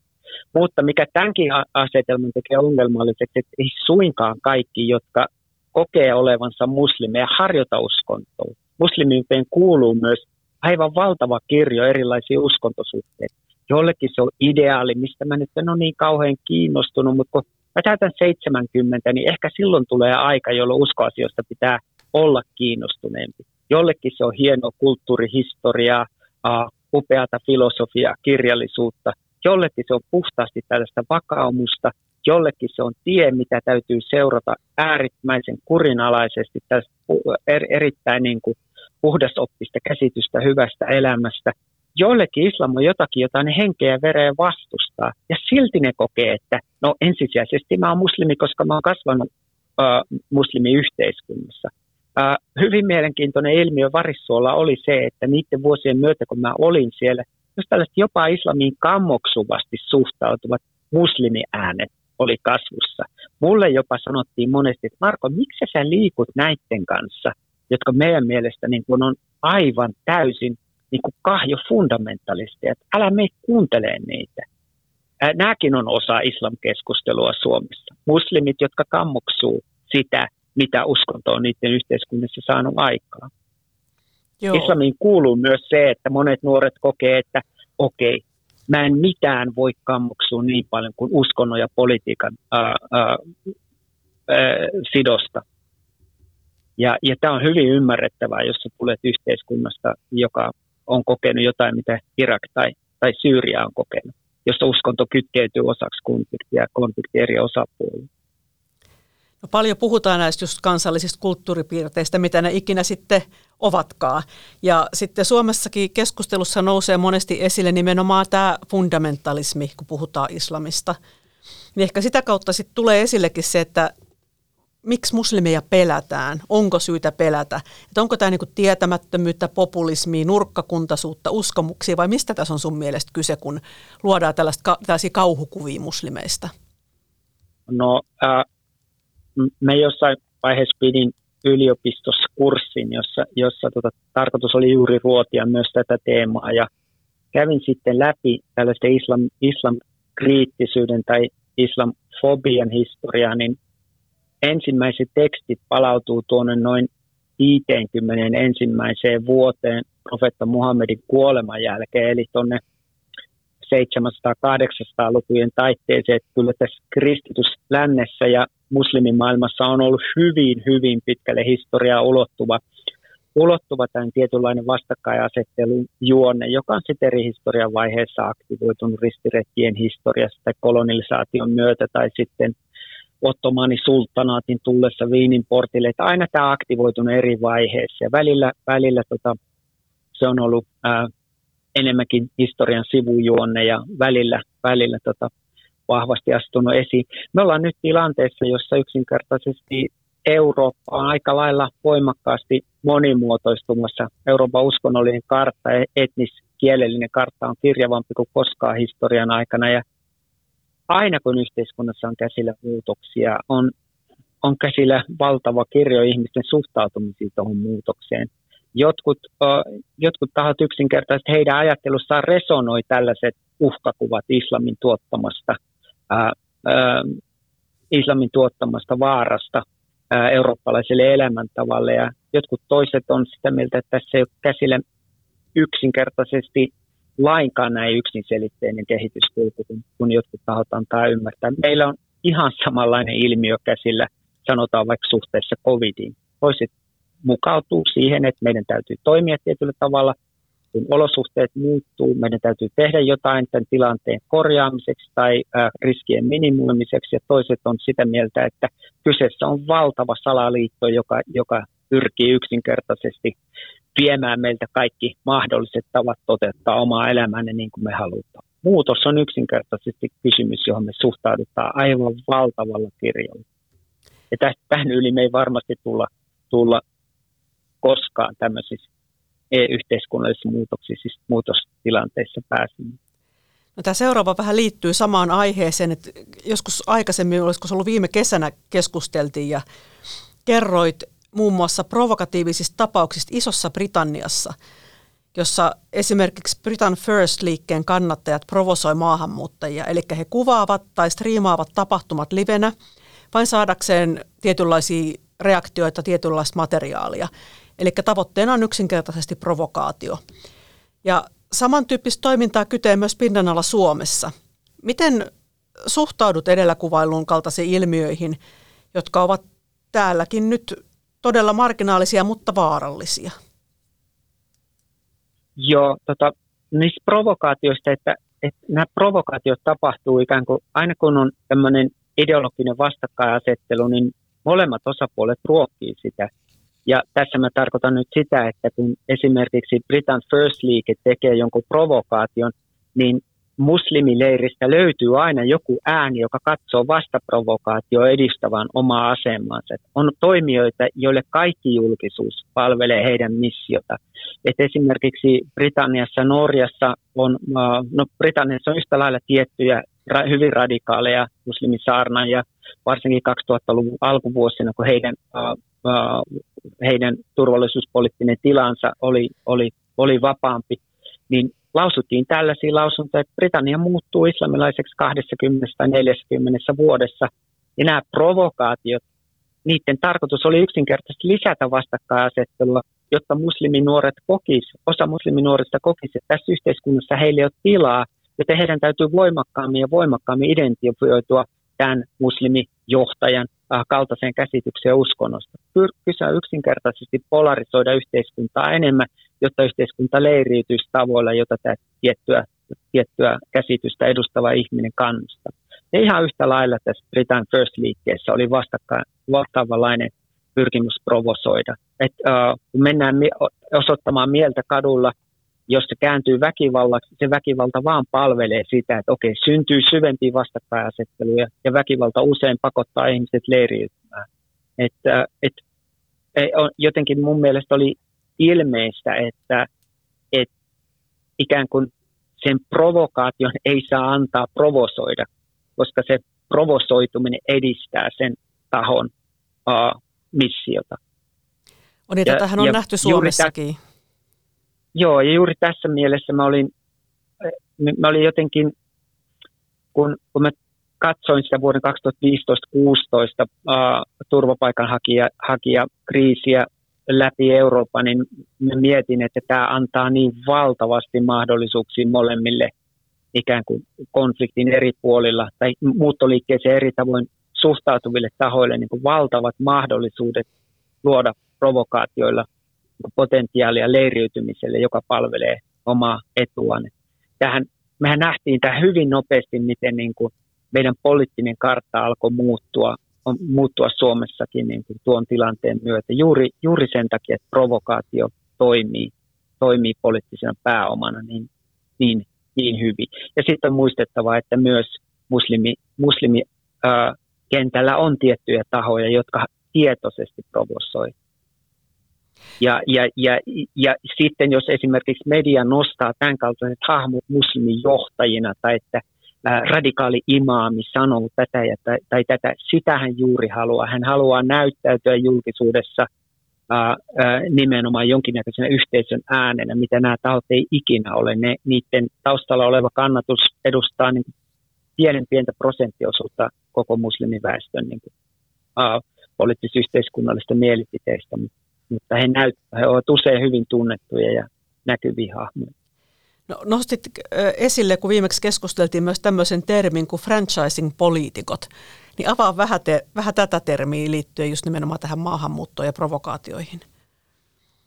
Mutta mikä tämänkin asetelman tekee ongelmalliseksi, että ei suinkaan kaikki, jotka kokee olevansa muslimeja, harjoita uskontoa. Muslimiuteen kuuluu myös aivan valtava kirjo erilaisia uskontosuhteita. Jollekin se on ideaali, mistä mä nyt en ole niin kauhean kiinnostunut, mutta kun mä täytän 70, niin ehkä silloin tulee aika, jolloin uskoasioista pitää olla kiinnostuneempi. Jollekin se on hieno kulttuurihistoria, upeata filosofiaa, kirjallisuutta. Jollekin se on puhtaasti tällaista vakaumusta, jollekin se on tie, mitä täytyy seurata äärimmäisen kurinalaisesti, tästä er, erittäin niin kuin puhdasoppista käsitystä hyvästä elämästä. Joillekin islam on jotakin, jota ne henkeä ja vereen vastustaa. Ja silti ne kokee, että no ensisijaisesti mä oon muslimi, koska mä oon kasvanut äh, muslimiyhteiskunnassa. Äh, hyvin mielenkiintoinen ilmiö Varissuolla oli se, että niiden vuosien myötä, kun mä olin siellä, jos tällaiset jopa islamiin kammoksuvasti suhtautuvat muslimiäänet oli kasvussa. Mulle jopa sanottiin monesti, että Marko, miksi sä liikut näiden kanssa, jotka meidän mielestä niin kun on aivan täysin niin kuin kahjo fundamentalisteja, että älä me kuuntele niitä. Nämäkin on osa islamkeskustelua Suomessa. Muslimit, jotka kammoksuu sitä, mitä uskonto on niiden yhteiskunnassa saanut aikaa. Joo. Islamiin kuuluu myös se, että monet nuoret kokee, että okei, mä en mitään voi kammoksua niin paljon kuin uskonnon ja politiikan ää, ää, ää, sidosta. Ja, ja tämä on hyvin ymmärrettävää, jos sä tulet yhteiskunnasta, joka on kokenut jotain, mitä Irak tai, tai Syyria on kokenut, jossa uskonto kytkeytyy osaksi konfliktia ja konflikti eri osapuolilla. No paljon puhutaan näistä just kansallisista kulttuuripiirteistä, mitä ne ikinä sitten ovatkaan. Ja sitten Suomessakin keskustelussa nousee monesti esille nimenomaan tämä fundamentalismi, kun puhutaan islamista. Niin ehkä sitä kautta sitten tulee esillekin se, että miksi muslimeja pelätään, onko syytä pelätä, että onko tämä niinku tietämättömyyttä, populismia, nurkkakuntaisuutta, uskomuksia vai mistä tässä on sun mielestä kyse, kun luodaan tällaista, tällaisia kauhukuvia muslimeista? No äh, me jossain vaiheessa pidin yliopistossa kurssin, jossa, jossa tota, tarkoitus oli juuri ruotia myös tätä teemaa. Ja kävin sitten läpi tällaista islam, islam-kriittisyyden tai islamfobian historiaa, niin ensimmäiset tekstit palautuu tuonne noin 50 ensimmäiseen vuoteen profetta Muhammedin kuoleman jälkeen, eli tuonne 700-800-lukujen taitteeseen, että kyllä tässä kristityslännessä ja muslimimaailmassa on ollut hyvin, hyvin pitkälle historiaa ulottuva, ulottuva tämän tietynlainen vastakkainasettelun juonne, joka on sitten eri historian vaiheessa aktivoitunut ristiretkien historiassa tai kolonisaation myötä tai sitten Ottomani sultanaatin tullessa Viinin portille, että aina tämä aktivoitunut eri vaiheissa ja välillä, välillä tota, se on ollut ää, enemmänkin historian sivujuonne ja välillä, välillä tota, vahvasti astunut esiin. Me ollaan nyt tilanteessa, jossa yksinkertaisesti Eurooppa on aika lailla voimakkaasti monimuotoistumassa. Euroopan uskonnollinen kartta, etniskielellinen kartta on kirjavampi kuin koskaan historian aikana ja aina kun yhteiskunnassa on käsillä muutoksia, on, on käsillä valtava kirjo ihmisten suhtautumisia tuohon muutokseen. Jotkut, jotkut tahot yksinkertaisesti heidän ajattelussaan resonoi tällaiset uhkakuvat islamin tuottamasta – ää, ää, islamin tuottamasta vaarasta ää, eurooppalaiselle elämäntavalle. Ja jotkut toiset on sitä mieltä, että tässä ei ole käsillä yksinkertaisesti lainkaan näin yksinselitteinen kehityskulku, kun jotkut tahot antaa ymmärtää. Meillä on ihan samanlainen ilmiö käsillä, sanotaan vaikka suhteessa covidiin. Toiset mukautuu siihen, että meidän täytyy toimia tietyllä tavalla – kun olosuhteet muuttuu, meidän täytyy tehdä jotain tämän tilanteen korjaamiseksi tai riskien minimoimiseksi, ja toiset on sitä mieltä, että kyseessä on valtava salaliitto, joka, joka pyrkii yksinkertaisesti viemään meiltä kaikki mahdolliset tavat toteuttaa omaa elämäämme niin kuin me halutaan. Muutos on yksinkertaisesti kysymys, johon me suhtaudutaan aivan valtavalla kirjolla. Ja tähän yli me ei varmasti tulla, tulla koskaan tämmöisissä yhteiskunnallisissa muutoksissa, siis muutostilanteissa pääsemään. No, tämä seuraava vähän liittyy samaan aiheeseen, että joskus aikaisemmin, olisiko se ollut viime kesänä keskusteltiin ja kerroit muun muassa provokatiivisista tapauksista Isossa Britanniassa, jossa esimerkiksi Britain First-liikkeen kannattajat provosoi maahanmuuttajia, eli he kuvaavat tai striimaavat tapahtumat livenä vain saadakseen tietynlaisia reaktioita, tietynlaista materiaalia. Eli tavoitteena on yksinkertaisesti provokaatio. Ja samantyyppistä toimintaa kytee myös pinnan alla Suomessa. Miten suhtaudut edellä kuvailuun kaltaisiin ilmiöihin, jotka ovat täälläkin nyt todella marginaalisia, mutta vaarallisia? Joo, tota, niistä provokaatioista, että, että nämä provokaatiot tapahtuu ikään kuin, aina kun on tämmöinen ideologinen vastakkainasettelu, niin molemmat osapuolet ruokkii sitä. Ja tässä mä tarkoitan nyt sitä, että kun esimerkiksi Britain First League tekee jonkun provokaation, niin muslimileiristä löytyy aina joku ääni, joka katsoo vastaprovokaatio edistävän omaa asemansa. On toimijoita, joille kaikki julkisuus palvelee heidän missiota. Et esimerkiksi Britanniassa, Norjassa on, no Britanniassa on yhtä lailla tiettyjä hyvin radikaaleja muslimisaarnaajia, varsinkin 2000-luvun alkuvuosina, kun heidän, heidän turvallisuuspoliittinen tilansa oli, oli, oli vapaampi, niin lausuttiin tällaisia lausuntoja, että Britannia muuttuu islamilaiseksi 20-40 vuodessa. Ja nämä provokaatiot, niiden tarkoitus oli yksinkertaisesti lisätä vastakkainasettelua, jotta musliminuoret kokis, osa musliminuorista kokisi, että tässä yhteiskunnassa heille ei ole tilaa, joten heidän täytyy voimakkaammin ja voimakkaammin identifioitua tämän muslimijohtajan äh, kaltaiseen käsitykseen uskonnosta. Kyse on yksinkertaisesti polarisoida yhteiskuntaa enemmän jotta yhteiskunta leiriytyisi tavoilla, jota tämä tiettyä, tiettyä käsitystä edustava ihminen kannustaa. Ja ihan yhtä lailla tässä Britain First-liikkeessä oli vastaavanlainen pyrkimys provosoida. Et, uh, kun mennään osoittamaan mieltä kadulla, jos se kääntyy väkivallaksi, se väkivalta vaan palvelee sitä, että okei, syntyy syvempiä vastakkainasetteluja ja väkivalta usein pakottaa ihmiset leiriytymään. Et, uh, et, jotenkin mun mielestä oli ilmeistä, että, että ikään kuin sen provokaation ei saa antaa provosoida, koska se provosoituminen edistää sen tahon uh, missiota. On niin, tätähän on ja nähty Suomessakin. Tä, joo, ja juuri tässä mielessä mä olin, mä olin jotenkin, kun, kun mä katsoin sitä vuoden 2015-2016 uh, turvapaikanhakijakriisiä läpi Euroopan, niin mietin, että tämä antaa niin valtavasti mahdollisuuksia molemmille ikään kuin konfliktin eri puolilla tai muuttoliikkeeseen eri tavoin suhtautuville tahoille niin kuin valtavat mahdollisuudet luoda provokaatioilla potentiaalia leiriytymiselle, joka palvelee omaa etuaan. Tähän, mehän nähtiin tämä hyvin nopeasti, miten niin kuin meidän poliittinen kartta alkoi muuttua on muuttua Suomessakin niin kuin tuon tilanteen myötä juuri, juuri sen takia, että provokaatio toimii, toimii poliittisena pääomana niin, niin, niin hyvin. Ja sitten on muistettava, että myös muslimi, muslimi ää, kentällä on tiettyjä tahoja, jotka tietoisesti provosoi. Ja, ja, ja, ja sitten jos esimerkiksi media nostaa tämän kaltaiset hahmot muslimijohtajina tai että radikaali imaami sanoo tätä ja, tai, tai tätä, sitä hän juuri haluaa. Hän haluaa näyttäytyä julkisuudessa ää, ää, nimenomaan jonkinnäköisenä yhteisön äänenä, mitä nämä tahot ei ikinä ole. Ne, niiden taustalla oleva kannatus edustaa niin pienen pientä prosenttiosuutta koko muslimiväestön niin kuin, ää, poliittis-yhteiskunnallista mielipiteistä, mutta he, näyt, he ovat usein hyvin tunnettuja ja näkyviä hahmoja. No, nostit esille, kun viimeksi keskusteltiin myös tämmöisen termin kuin franchising-poliitikot. Niin avaa vähän, te, vähän tätä termiä liittyen just nimenomaan tähän maahanmuuttoon ja provokaatioihin.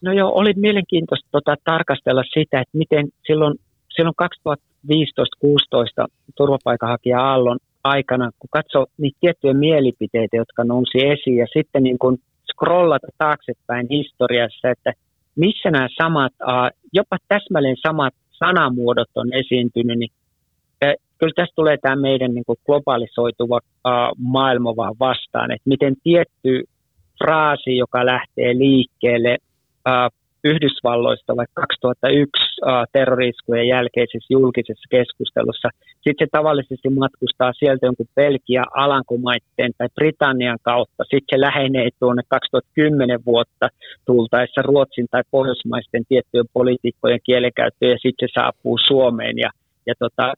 No joo, oli mielenkiintoista tota, tarkastella sitä, että miten silloin, silloin 2015-2016 turvapaikanhakija-aallon aikana, kun katsoo niitä tiettyjä mielipiteitä, jotka nousi esiin, ja sitten niin kun scrollata taaksepäin historiassa, että missä nämä samat, jopa täsmälleen samat sanamuodot on esiintynyt, niin kyllä tässä tulee tämä meidän niin globalisoituva maailma vaan vastaan, että miten tietty fraasi, joka lähtee liikkeelle Yhdysvalloista vaikka 2001 uh, terroriskujen jälkeisessä julkisessa keskustelussa. Sitten se tavallisesti matkustaa sieltä jonkun Belgia, Alankomaitteen tai Britannian kautta. Sitten se lähenee tuonne 2010 vuotta tultaessa Ruotsin tai Pohjoismaisten tiettyjen poliitikkojen kielenkäyttöön ja sitten se saapuu Suomeen ja, ja tota,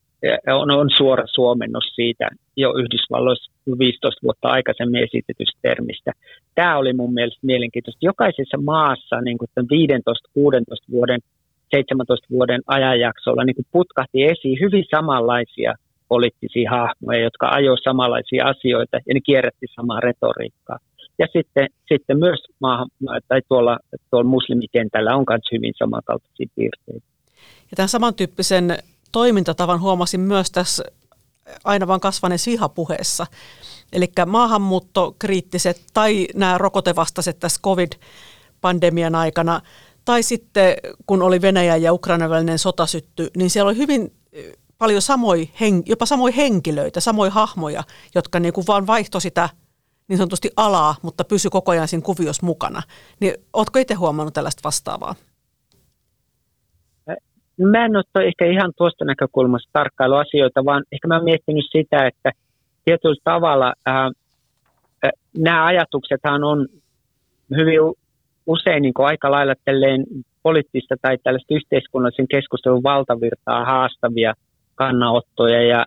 on, on suora suomennos siitä jo Yhdysvalloissa 15 vuotta aikaisemmin esitetystä termistä. Tämä oli mun mielestä mielenkiintoista. Jokaisessa maassa niin kuin 15, 16 vuoden, 17 vuoden ajanjaksolla niin kuin putkahti esiin hyvin samanlaisia poliittisia hahmoja, jotka ajoivat samanlaisia asioita ja ne kierrätti samaa retoriikkaa. Ja sitten, sitten myös maahan, tai tuolla, tuolla muslimikentällä on myös hyvin samankaltaisia piirteitä. Ja tämän samantyyppisen toimintatavan huomasin myös tässä aina vaan kasvaneessa vihapuheessa. Eli maahanmuuttokriittiset tai nämä rokotevastaiset tässä COVID-pandemian aikana, tai sitten kun oli Venäjän ja Ukrainan välinen sota sytty, niin siellä oli hyvin eh, paljon samoi, jopa samoja henkilöitä, samoja hahmoja, jotka niin kuin vaan vaihtoi sitä niin sanotusti alaa, mutta pysy koko ajan siinä kuviossa mukana. Niin oletko itse huomannut tällaista vastaavaa? Mä en ole ehkä ihan tuosta näkökulmasta tarkkailu asioita, vaan ehkä mä oon miettinyt sitä, että tietyllä tavalla ää, ää, nämä ajatuksethan on hyvin usein niin kuin aika lailla poliittista tai tällaista yhteiskunnallisen keskustelun valtavirtaa haastavia kannanottoja ja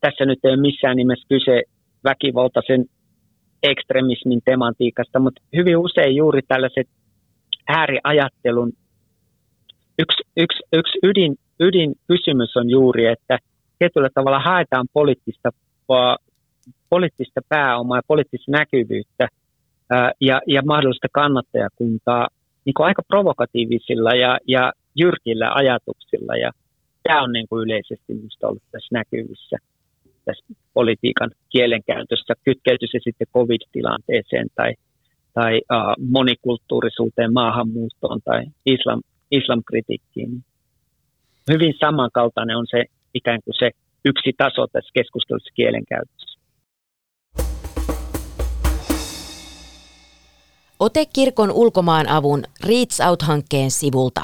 tässä nyt ei ole missään nimessä kyse väkivaltaisen ekstremismin tematiikasta, mutta hyvin usein juuri tällaiset ääriajattelun yksi, yksi, yksi ydin, ydinkysymys on juuri, että tietyllä tavalla haetaan poliittista, poliittista pääomaa ja poliittista näkyvyyttä ää, ja, ja mahdollista kannattajakuntaa niin kuin aika provokatiivisilla ja, ja jyrkillä ajatuksilla. Ja tämä on niin kuin yleisesti minusta ollut tässä näkyvissä tässä politiikan kielenkäytössä, kytkeytyi se sitten covid-tilanteeseen tai, tai uh, monikulttuurisuuteen, maahanmuuttoon tai islam, islamkritiikkiin. Hyvin samankaltainen on se ikään kuin se yksi taso tässä keskustelussa kielenkäytössä. Ote kirkon ulkomaan avun Reach Out-hankkeen sivulta.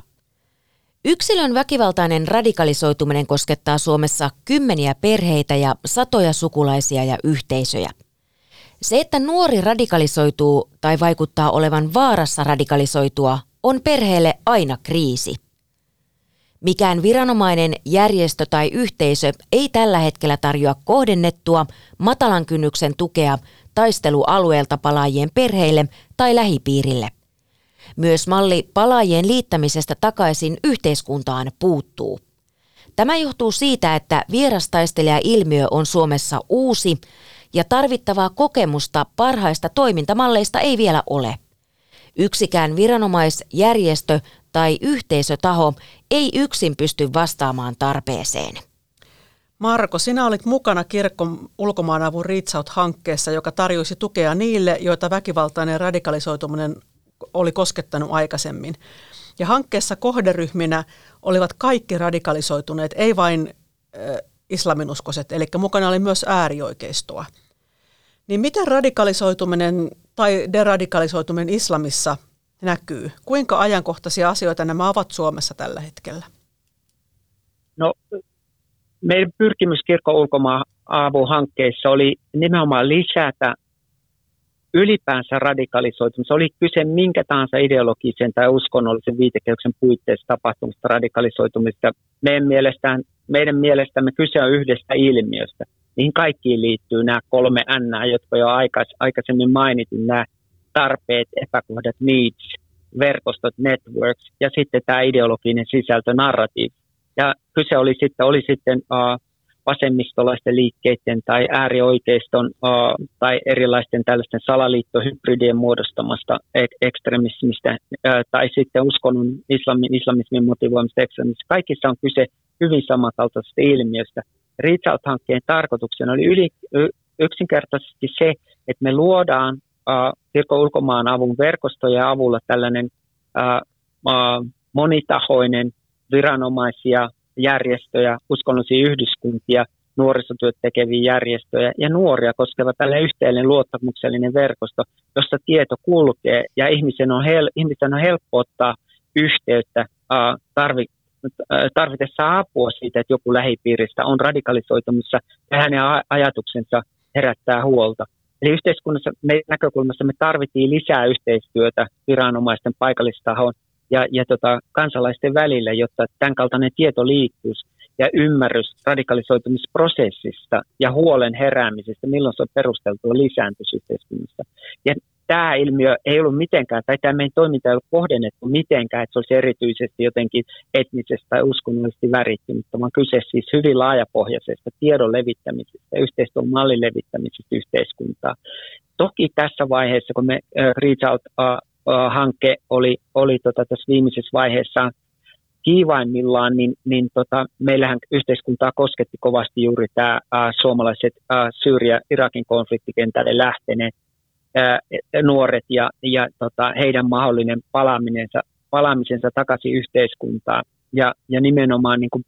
Yksilön väkivaltainen radikalisoituminen koskettaa Suomessa kymmeniä perheitä ja satoja sukulaisia ja yhteisöjä. Se, että nuori radikalisoituu tai vaikuttaa olevan vaarassa radikalisoitua, on perheelle aina kriisi. Mikään viranomainen, järjestö tai yhteisö ei tällä hetkellä tarjoa kohdennettua matalan kynnyksen tukea taistelualueelta palaajien perheille tai lähipiirille. Myös malli palaajien liittämisestä takaisin yhteiskuntaan puuttuu. Tämä johtuu siitä, että vierastaistelija-ilmiö on Suomessa uusi ja tarvittavaa kokemusta parhaista toimintamalleista ei vielä ole. Yksikään viranomaisjärjestö tai yhteisötaho ei yksin pysty vastaamaan tarpeeseen. Marko, sinä olit mukana kirkon ulkomaanavun Reach-hankkeessa, joka tarjoisi tukea niille, joita väkivaltainen radikalisoituminen oli koskettanut aikaisemmin. Ja hankkeessa kohderyhminä olivat kaikki radikalisoituneet, ei vain äh, islaminuskoiset, eli mukana oli myös äärioikeistoa. Niin miten radikalisoituminen tai deradikalisoituminen islamissa näkyy? Kuinka ajankohtaisia asioita nämä ovat Suomessa tällä hetkellä? No, meidän pyrkimys kirkon ulkomaan hankkeissa oli nimenomaan lisätä ylipäänsä radikalisoitumista. Oli kyse minkä tahansa ideologisen tai uskonnollisen viitekehyksen puitteissa tapahtumista radikalisoitumista. Meidän, mielestään, meidän mielestämme kyse on yhdestä ilmiöstä – niihin kaikkiin liittyy nämä kolme N, jotka jo aikaisemmin mainitin, nämä tarpeet, epäkohdat, needs, verkostot, networks ja sitten tämä ideologinen sisältö, narratiivi. Ja kyse oli sitten, oli sitten vasemmistolaisten liikkeiden tai äärioikeiston tai erilaisten tällaisten salaliittohybridien muodostamasta ek- ekstremismistä tai sitten uskonnon islamin, islamismin motivoimista ekstremismistä. Kaikissa on kyse hyvin samankaltaisesta ilmiöstä. Reach Out-hankkeen tarkoituksena oli yli, yksinkertaisesti se, että me luodaan uh, kirkon ulkomaan avun verkostojen avulla tällainen monitahoinen viranomaisia, järjestöjä, uskonnollisia yhdyskuntia, nuorisotyöt tekeviä järjestöjä ja nuoria koskeva tälle yhteinen luottamuksellinen verkosto, jossa tieto kulkee ja ihmisen on, hel- ihmisen on helppo ottaa yhteyttä äh, tarvi- tarvitessa apua siitä, että joku lähipiiristä on radikalisoitumassa ja hänen ajatuksensa herättää huolta. Eli yhteiskunnassa me, näkökulmassa me tarvittiin lisää yhteistyötä viranomaisten paikallistahon ja, ja tota, kansalaisten välillä, jotta tämän kaltainen tieto liikkuisi ja ymmärrys radikalisoitumisprosessista ja huolen heräämisestä, milloin se on perusteltua lisääntyisi yhteiskunnassa. Ja tämä ilmiö ei ollut mitenkään, tai tämä meidän toiminta ei ollut kohdennettu mitenkään, että se olisi erityisesti jotenkin etnisesti tai uskonnollisesti värittynyt, vaan kyse siis hyvin laajapohjaisesta tiedon levittämisestä, yhteistyön mallin levittämisestä yhteiskuntaa. Toki tässä vaiheessa, kun me Reach Out-hanke oli, oli tota tässä viimeisessä vaiheessa kiivaimmillaan, niin, niin tota, meillähän yhteiskuntaa kosketti kovasti juuri tämä suomalaiset uh, Syyria-Irakin konfliktikentälle lähteneet nuoret ja, ja tota, heidän mahdollinen palaamisensa, palaamisensa takaisin yhteiskuntaan. Ja, ja nimenomaan niin kuin,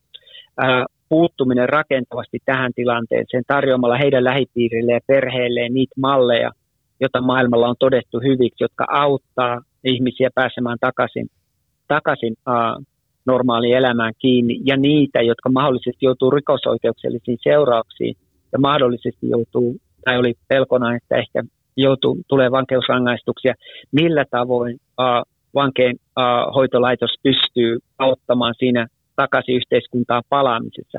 ää, puuttuminen rakentavasti tähän tilanteeseen tarjoamalla heidän lähipiirille ja perheilleen niitä malleja, joita maailmalla on todettu hyviksi, jotka auttaa ihmisiä pääsemään takaisin, takaisin ää, normaaliin elämään kiinni, ja niitä, jotka mahdollisesti joutuu rikosoikeuksellisiin seurauksiin ja mahdollisesti joutuu, tai oli pelkona, että ehkä joutuu, tulee vankeusrangaistuksia, millä tavoin uh, vankeen uh, hoitolaitos pystyy auttamaan siinä takaisin yhteiskuntaan palaamisessa.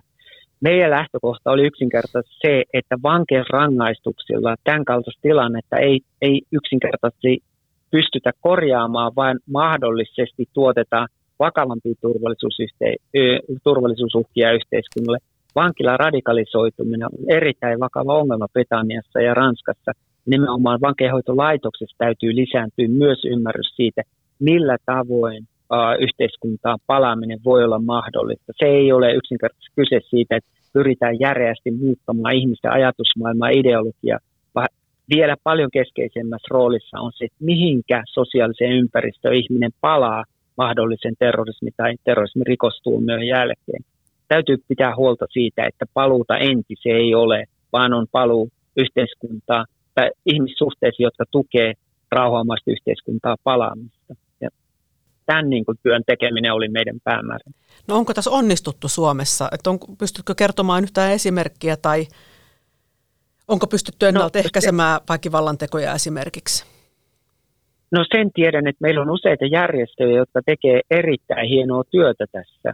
Meidän lähtökohta oli yksinkertaisesti se, että vankeusrangaistuksilla tämän kaltaista tilannetta ei, ei yksinkertaisesti pystytä korjaamaan, vaan mahdollisesti tuotetaan vakavampia turvallisuusuhkia yhteiskunnalle. Vankilan radikalisoituminen on erittäin vakava ongelma Britanniassa ja Ranskassa – nimenomaan vankeinhoitolaitoksessa täytyy lisääntyä myös ymmärrys siitä, millä tavoin yhteiskuntaan palaaminen voi olla mahdollista. Se ei ole yksinkertaisesti kyse siitä, että pyritään järeästi muuttamaan ihmisten ajatusmaailmaa ja ideologiaa, vaan vielä paljon keskeisemmässä roolissa on se, että mihinkä sosiaaliseen ympäristöön ihminen palaa mahdollisen terrorismi- tai terrorismirikostuomion jälkeen. Täytyy pitää huolta siitä, että paluuta entise ei ole, vaan on paluu yhteiskuntaa, tai ihmissuhteisiin, jotka tukee rauhaamaista yhteiskuntaa palaamista. Ja tämän niin kuin, työn tekeminen oli meidän päämäärä. No onko tässä onnistuttu Suomessa? Että on, pystytkö kertomaan yhtään esimerkkiä tai onko pystytty ennaltaehkäisemään no, väkivallan tekoja esimerkiksi? No sen tiedän, että meillä on useita järjestöjä, jotka tekee erittäin hienoa työtä tässä.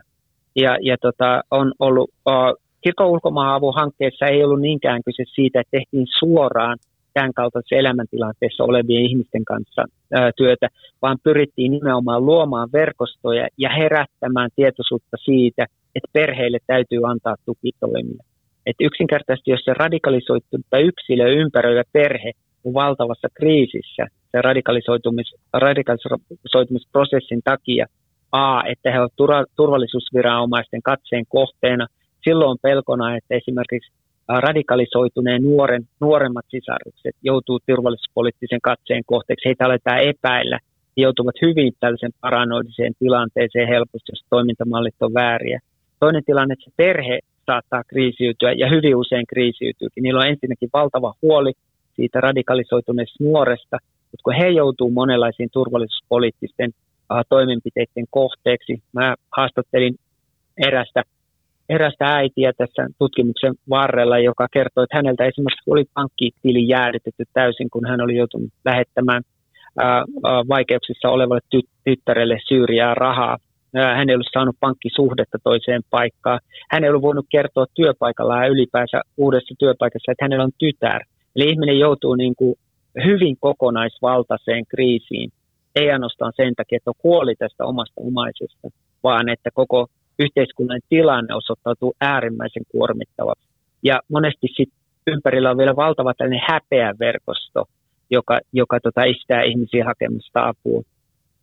Ja, ja tota, on ollut, uh, kirkon ulkomaan hankkeessa ei ollut niinkään kyse siitä, että tehtiin suoraan tämän kaltaisessa elämäntilanteessa olevien ihmisten kanssa ää, työtä, vaan pyrittiin nimenomaan luomaan verkostoja ja herättämään tietoisuutta siitä, että perheille täytyy antaa tukitoimia. Et yksinkertaisesti, jos se radikalisoitunut yksilö ympäröivä perhe on valtavassa kriisissä se radikalisoitumis, radikalisoitumisprosessin takia, A, että he ovat turvallisuusviranomaisten katseen kohteena, silloin on pelkona, että esimerkiksi radikalisoituneen nuoren, nuoremmat sisarukset joutuu turvallisuuspoliittisen katseen kohteeksi. Heitä aletaan epäillä. He joutuvat hyvin tällaisen paranoidiseen tilanteeseen helposti, jos toimintamallit on vääriä. Toinen tilanne, että se perhe saattaa kriisiytyä ja hyvin usein kriisiytyykin. Niillä on ensinnäkin valtava huoli siitä radikalisoituneesta nuoresta, mutta kun he joutuu monenlaisiin turvallisuuspoliittisten uh, toimenpiteiden kohteeksi. Mä haastattelin erästä erästä äitiä tässä tutkimuksen varrella, joka kertoi, että häneltä esimerkiksi oli pankkitili jäädytetty täysin, kun hän oli joutunut lähettämään ää, vaikeuksissa olevalle ty- tyttärelle Syyriaa rahaa. Hän ei ollut saanut pankkisuhdetta toiseen paikkaan. Hän ei ollut voinut kertoa työpaikalla ja ylipäänsä uudessa työpaikassa, että hänellä on tytär. Eli ihminen joutuu niin kuin hyvin kokonaisvaltaiseen kriisiin. Ei ainoastaan sen takia, että on kuoli tästä omasta omaisesta, vaan että koko yhteiskunnan tilanne osoittautuu äärimmäisen kuormittavaksi. Ja monesti sitten ympärillä on vielä valtava tällainen häpeä verkosto, joka, joka tota, estää ihmisiä hakemasta apua.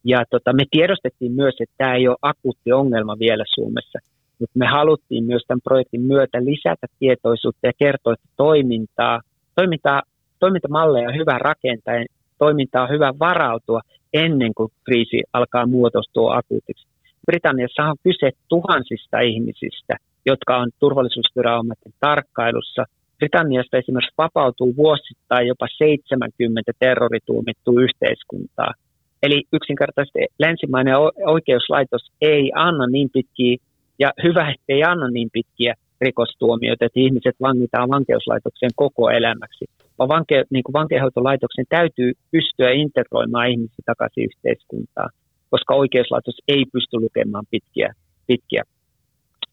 Ja tota, me tiedostettiin myös, että tämä ei ole akuutti ongelma vielä Suomessa, mutta me haluttiin myös tämän projektin myötä lisätä tietoisuutta ja kertoa, että toimintaa, toimintaa, toimintamalleja on hyvä rakentaa ja toimintaa on hyvä varautua ennen kuin kriisi alkaa muodostua akuutiksi. Britanniassa on kyse tuhansista ihmisistä, jotka on turvallisuusviranomaisten tarkkailussa. Britanniasta esimerkiksi vapautuu vuosittain jopa 70 terrorituumittua yhteiskuntaa. Eli yksinkertaisesti länsimainen oikeuslaitos ei anna niin pitkiä, ja hyvä, että ei anna niin pitkiä rikostuomioita, että ihmiset vangitaan vankeuslaitokseen koko elämäksi. Vaan vanke, niin kuin vankeinhoitolaitoksen täytyy pystyä integroimaan ihmisiä takaisin yhteiskuntaan, koska oikeuslaitos ei pysty lukemaan pitkiä, pitkiä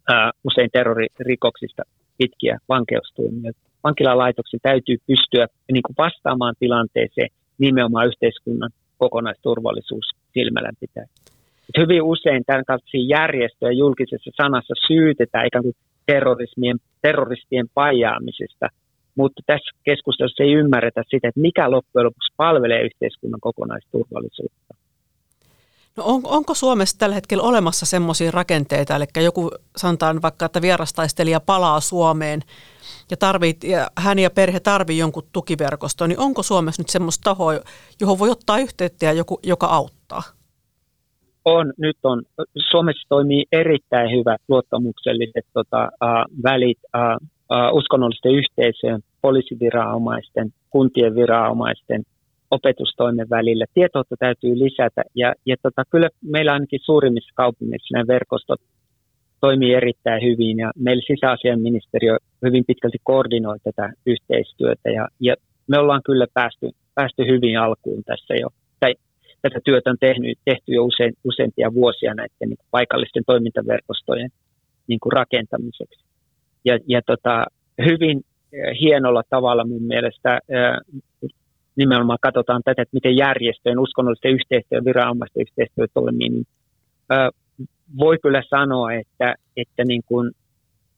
ää, usein terroririkoksista pitkiä vankeustuomioita. Vankilalaitoksen täytyy pystyä niin kuin vastaamaan tilanteeseen nimenomaan yhteiskunnan kokonaisturvallisuus silmällä pitää. Hyvin usein tämän kaltaisia järjestöjä julkisessa sanassa syytetään ikään kuin terrorismien, terroristien pajaamisesta, mutta tässä keskustelussa ei ymmärretä sitä, että mikä loppujen lopuksi palvelee yhteiskunnan kokonaisturvallisuutta. No on, onko Suomessa tällä hetkellä olemassa semmoisia rakenteita, eli joku sanotaan vaikka, että vierastaistelija palaa Suomeen ja, tarvit, ja hän ja perhe tarvii jonkun tukiverkoston, niin onko Suomessa nyt semmoista tahoa, johon voi ottaa yhteyttä ja joku, joka auttaa? On, nyt on. Suomessa toimii erittäin hyvät luottamukselliset tota, äh, välit äh, uskonnollisten yhteisöjen, poliisiviranomaisten, kuntien viranomaisten, opetustoimen välillä. Tietoutta täytyy lisätä ja, ja tota, kyllä meillä ainakin suurimmissa kaupungeissa nämä verkostot toimii erittäin hyvin ja meillä sisäasiainministeriö hyvin pitkälti koordinoi tätä yhteistyötä ja, ja me ollaan kyllä päästy, päästy hyvin alkuun tässä jo. Tai tätä työtä on tehnyt, tehty jo usein, useampia vuosia näiden niin paikallisten toimintaverkostojen niin kuin rakentamiseksi. Ja, ja tota, hyvin eh, hienolla tavalla mun mielestä eh, nimenomaan katsotaan tätä, että miten järjestöjen, uskonnollisten yhteistyö, viranomaisten yhteistyö toimii, niin ö, voi kyllä sanoa, että, että niin kuin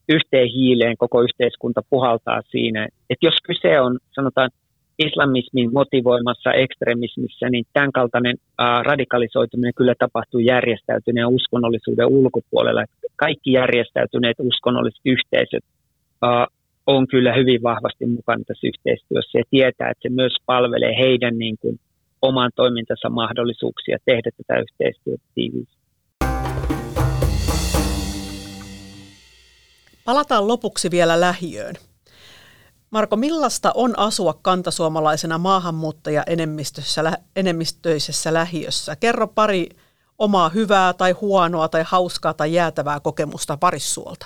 yhteen hiileen koko yhteiskunta puhaltaa siinä. Että jos kyse on, sanotaan, islamismin motivoimassa ekstremismissä, niin tämän kaltainen ää, radikalisoituminen kyllä tapahtuu järjestäytyneen uskonnollisuuden ulkopuolella. Kaikki järjestäytyneet uskonnolliset yhteisöt ää, on kyllä hyvin vahvasti mukana tässä yhteistyössä ja tietää, että se myös palvelee heidän niin kuin, oman toimintansa mahdollisuuksia tehdä tätä yhteistyötä tiiviisti. Palataan lopuksi vielä lähiöön. Marko, millaista on asua kantasuomalaisena maahanmuuttaja enemmistöisessä lähiössä? Kerro pari omaa hyvää tai huonoa tai hauskaa tai jäätävää kokemusta Varissuolta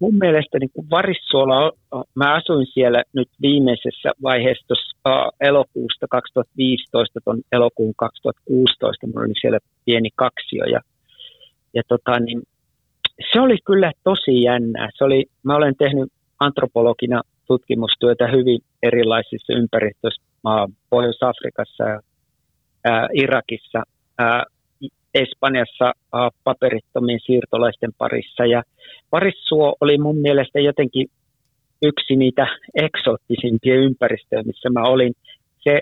mun mielestä niin kuin Varissuola, mä asuin siellä nyt viimeisessä vaiheessa tuossa elokuusta 2015 tuon elokuun 2016, mulla oli siellä pieni kaksio ja, ja tota, niin, se oli kyllä tosi jännää. Se oli, mä olen tehnyt antropologina tutkimustyötä hyvin erilaisissa ympäristöissä, Pohjois-Afrikassa ja ää, Irakissa, ää, Espanjassa paperittomien siirtolaisten parissa. Ja Parissuo oli mun mielestä jotenkin yksi niitä eksoottisimpia ympäristöjä, missä mä olin. Se,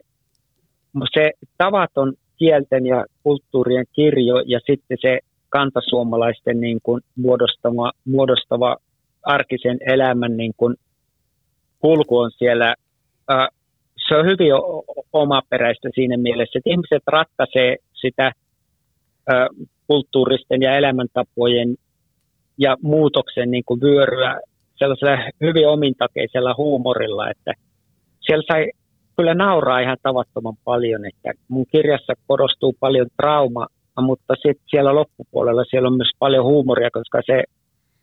se tavaton kielten ja kulttuurien kirjo ja sitten se kantasuomalaisten niin kuin muodostava, muodostava arkisen elämän niin kuin kulku on siellä. Äh, se on hyvin omaperäistä siinä mielessä, että ihmiset ratkaisee sitä kulttuuristen ja elämäntapojen ja muutoksen niin kuin vyöryä sellaisella hyvin omintakeisella huumorilla, että siellä sai kyllä nauraa ihan tavattoman paljon, että mun kirjassa korostuu paljon trauma, mutta sitten siellä loppupuolella siellä on myös paljon huumoria, koska se,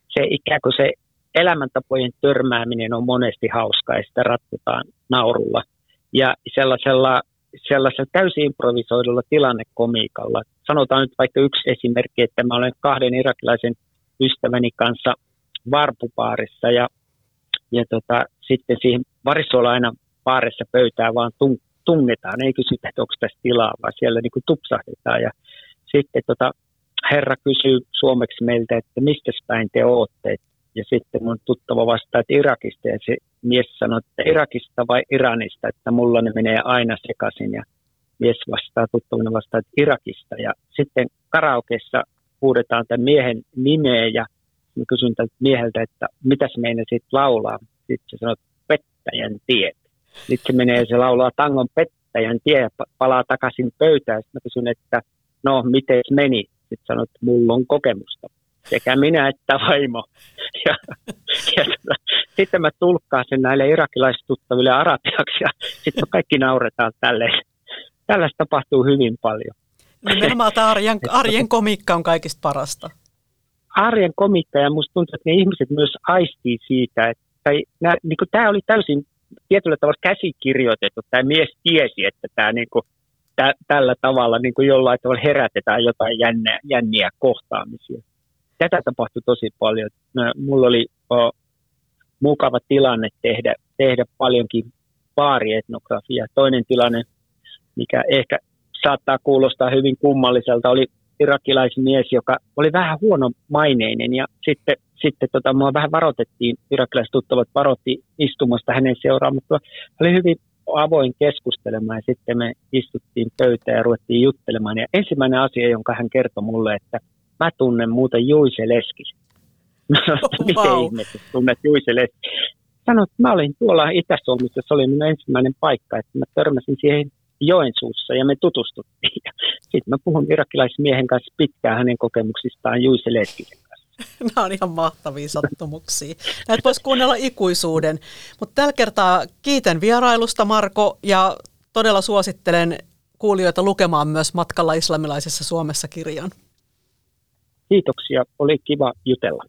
se ikään kuin se elämäntapojen törmääminen on monesti hauskaa ja sitä ratkotaan naurulla. Ja sellaisella sellaisella täysin improvisoidulla tilannekomiikalla. Sanotaan nyt vaikka yksi esimerkki, että mä olen kahden irakilaisen ystäväni kanssa varpupaarissa ja, ja tota, sitten siihen varissuolla aina paarissa pöytää vaan tung, ei kysytä, että onko tässä tilaa, vaan siellä niin kuin tupsahdetaan ja sitten tota, herra kysyy suomeksi meiltä, että mistä päin te olette, ja sitten mun tuttava vastaa, että Irakista. Ja se mies sanoi, että Irakista vai Iranista, että mulla ne menee aina sekaisin. Ja mies vastaa, tuttavana vastaa, Irakista. Ja sitten karaokeessa huudetaan tämän miehen nimeä ja mä kysyn tältä mieheltä, että mitäs meidän sitten laulaa. Sitten se sanoo, pettäjän tie. Sitten se menee se laulaa tangon pettäjän tie ja palaa takaisin pöytään. Sitten mä kysyn, että no miten meni? Sitten sanoo, että mulla on kokemusta. sekä minä että vaimo. Ja, ja tota, sitten mä tulkkaan sen näille irakilaistuttaville arabiaksi ja sitten kaikki nauretaan tälleen. Tällaista tapahtuu hyvin paljon. Nimenomaan tämä arjen, arjen komikka on kaikista parasta. Arjen komikka ja musta tuntuu, että ne ihmiset myös aistii siitä, että tai, nää, niin kuin, tämä oli täysin tietyllä tavalla käsikirjoitettu. Tämä mies tiesi, että tämä niin kuin, tä, tällä tavalla niin kuin jollain tavalla herätetään jotain jänniä, jänniä kohtaamisia. Tätä tapahtui tosi paljon. Mulla oli o, mukava tilanne tehdä, tehdä paljonkin baarietnografiaa. Toinen tilanne, mikä ehkä saattaa kuulostaa hyvin kummalliselta, oli irakilaismies, joka oli vähän huono maineinen ja sitten, sitten tota, mua vähän varoitettiin, irakilaiset tuttavat varoitti istumasta hänen seuraan, mutta oli hyvin avoin keskustelemaan ja sitten me istuttiin pöytään ja ruvettiin juttelemaan. Ja ensimmäinen asia, jonka hän kertoi mulle, että mä tunnen muuten Juise Leskisen. Että miten wow. ihmeessä tunnet Juise Leskisen? Sanoin, että mä olin tuolla Itä-Suomessa, se oli minun ensimmäinen paikka, että mä törmäsin siihen Joensuussa ja me tutustuttiin. Sitten mä puhun irakilaismiehen kanssa pitkään hänen kokemuksistaan Juise kanssa. Nämä on ihan mahtavia sattumuksia. Näitä voisi kuunnella ikuisuuden. Mutta tällä kertaa kiitän vierailusta Marko ja todella suosittelen kuulijoita lukemaan myös Matkalla islamilaisessa Suomessa kirjan. Kiitoksia, oli kiva jutella.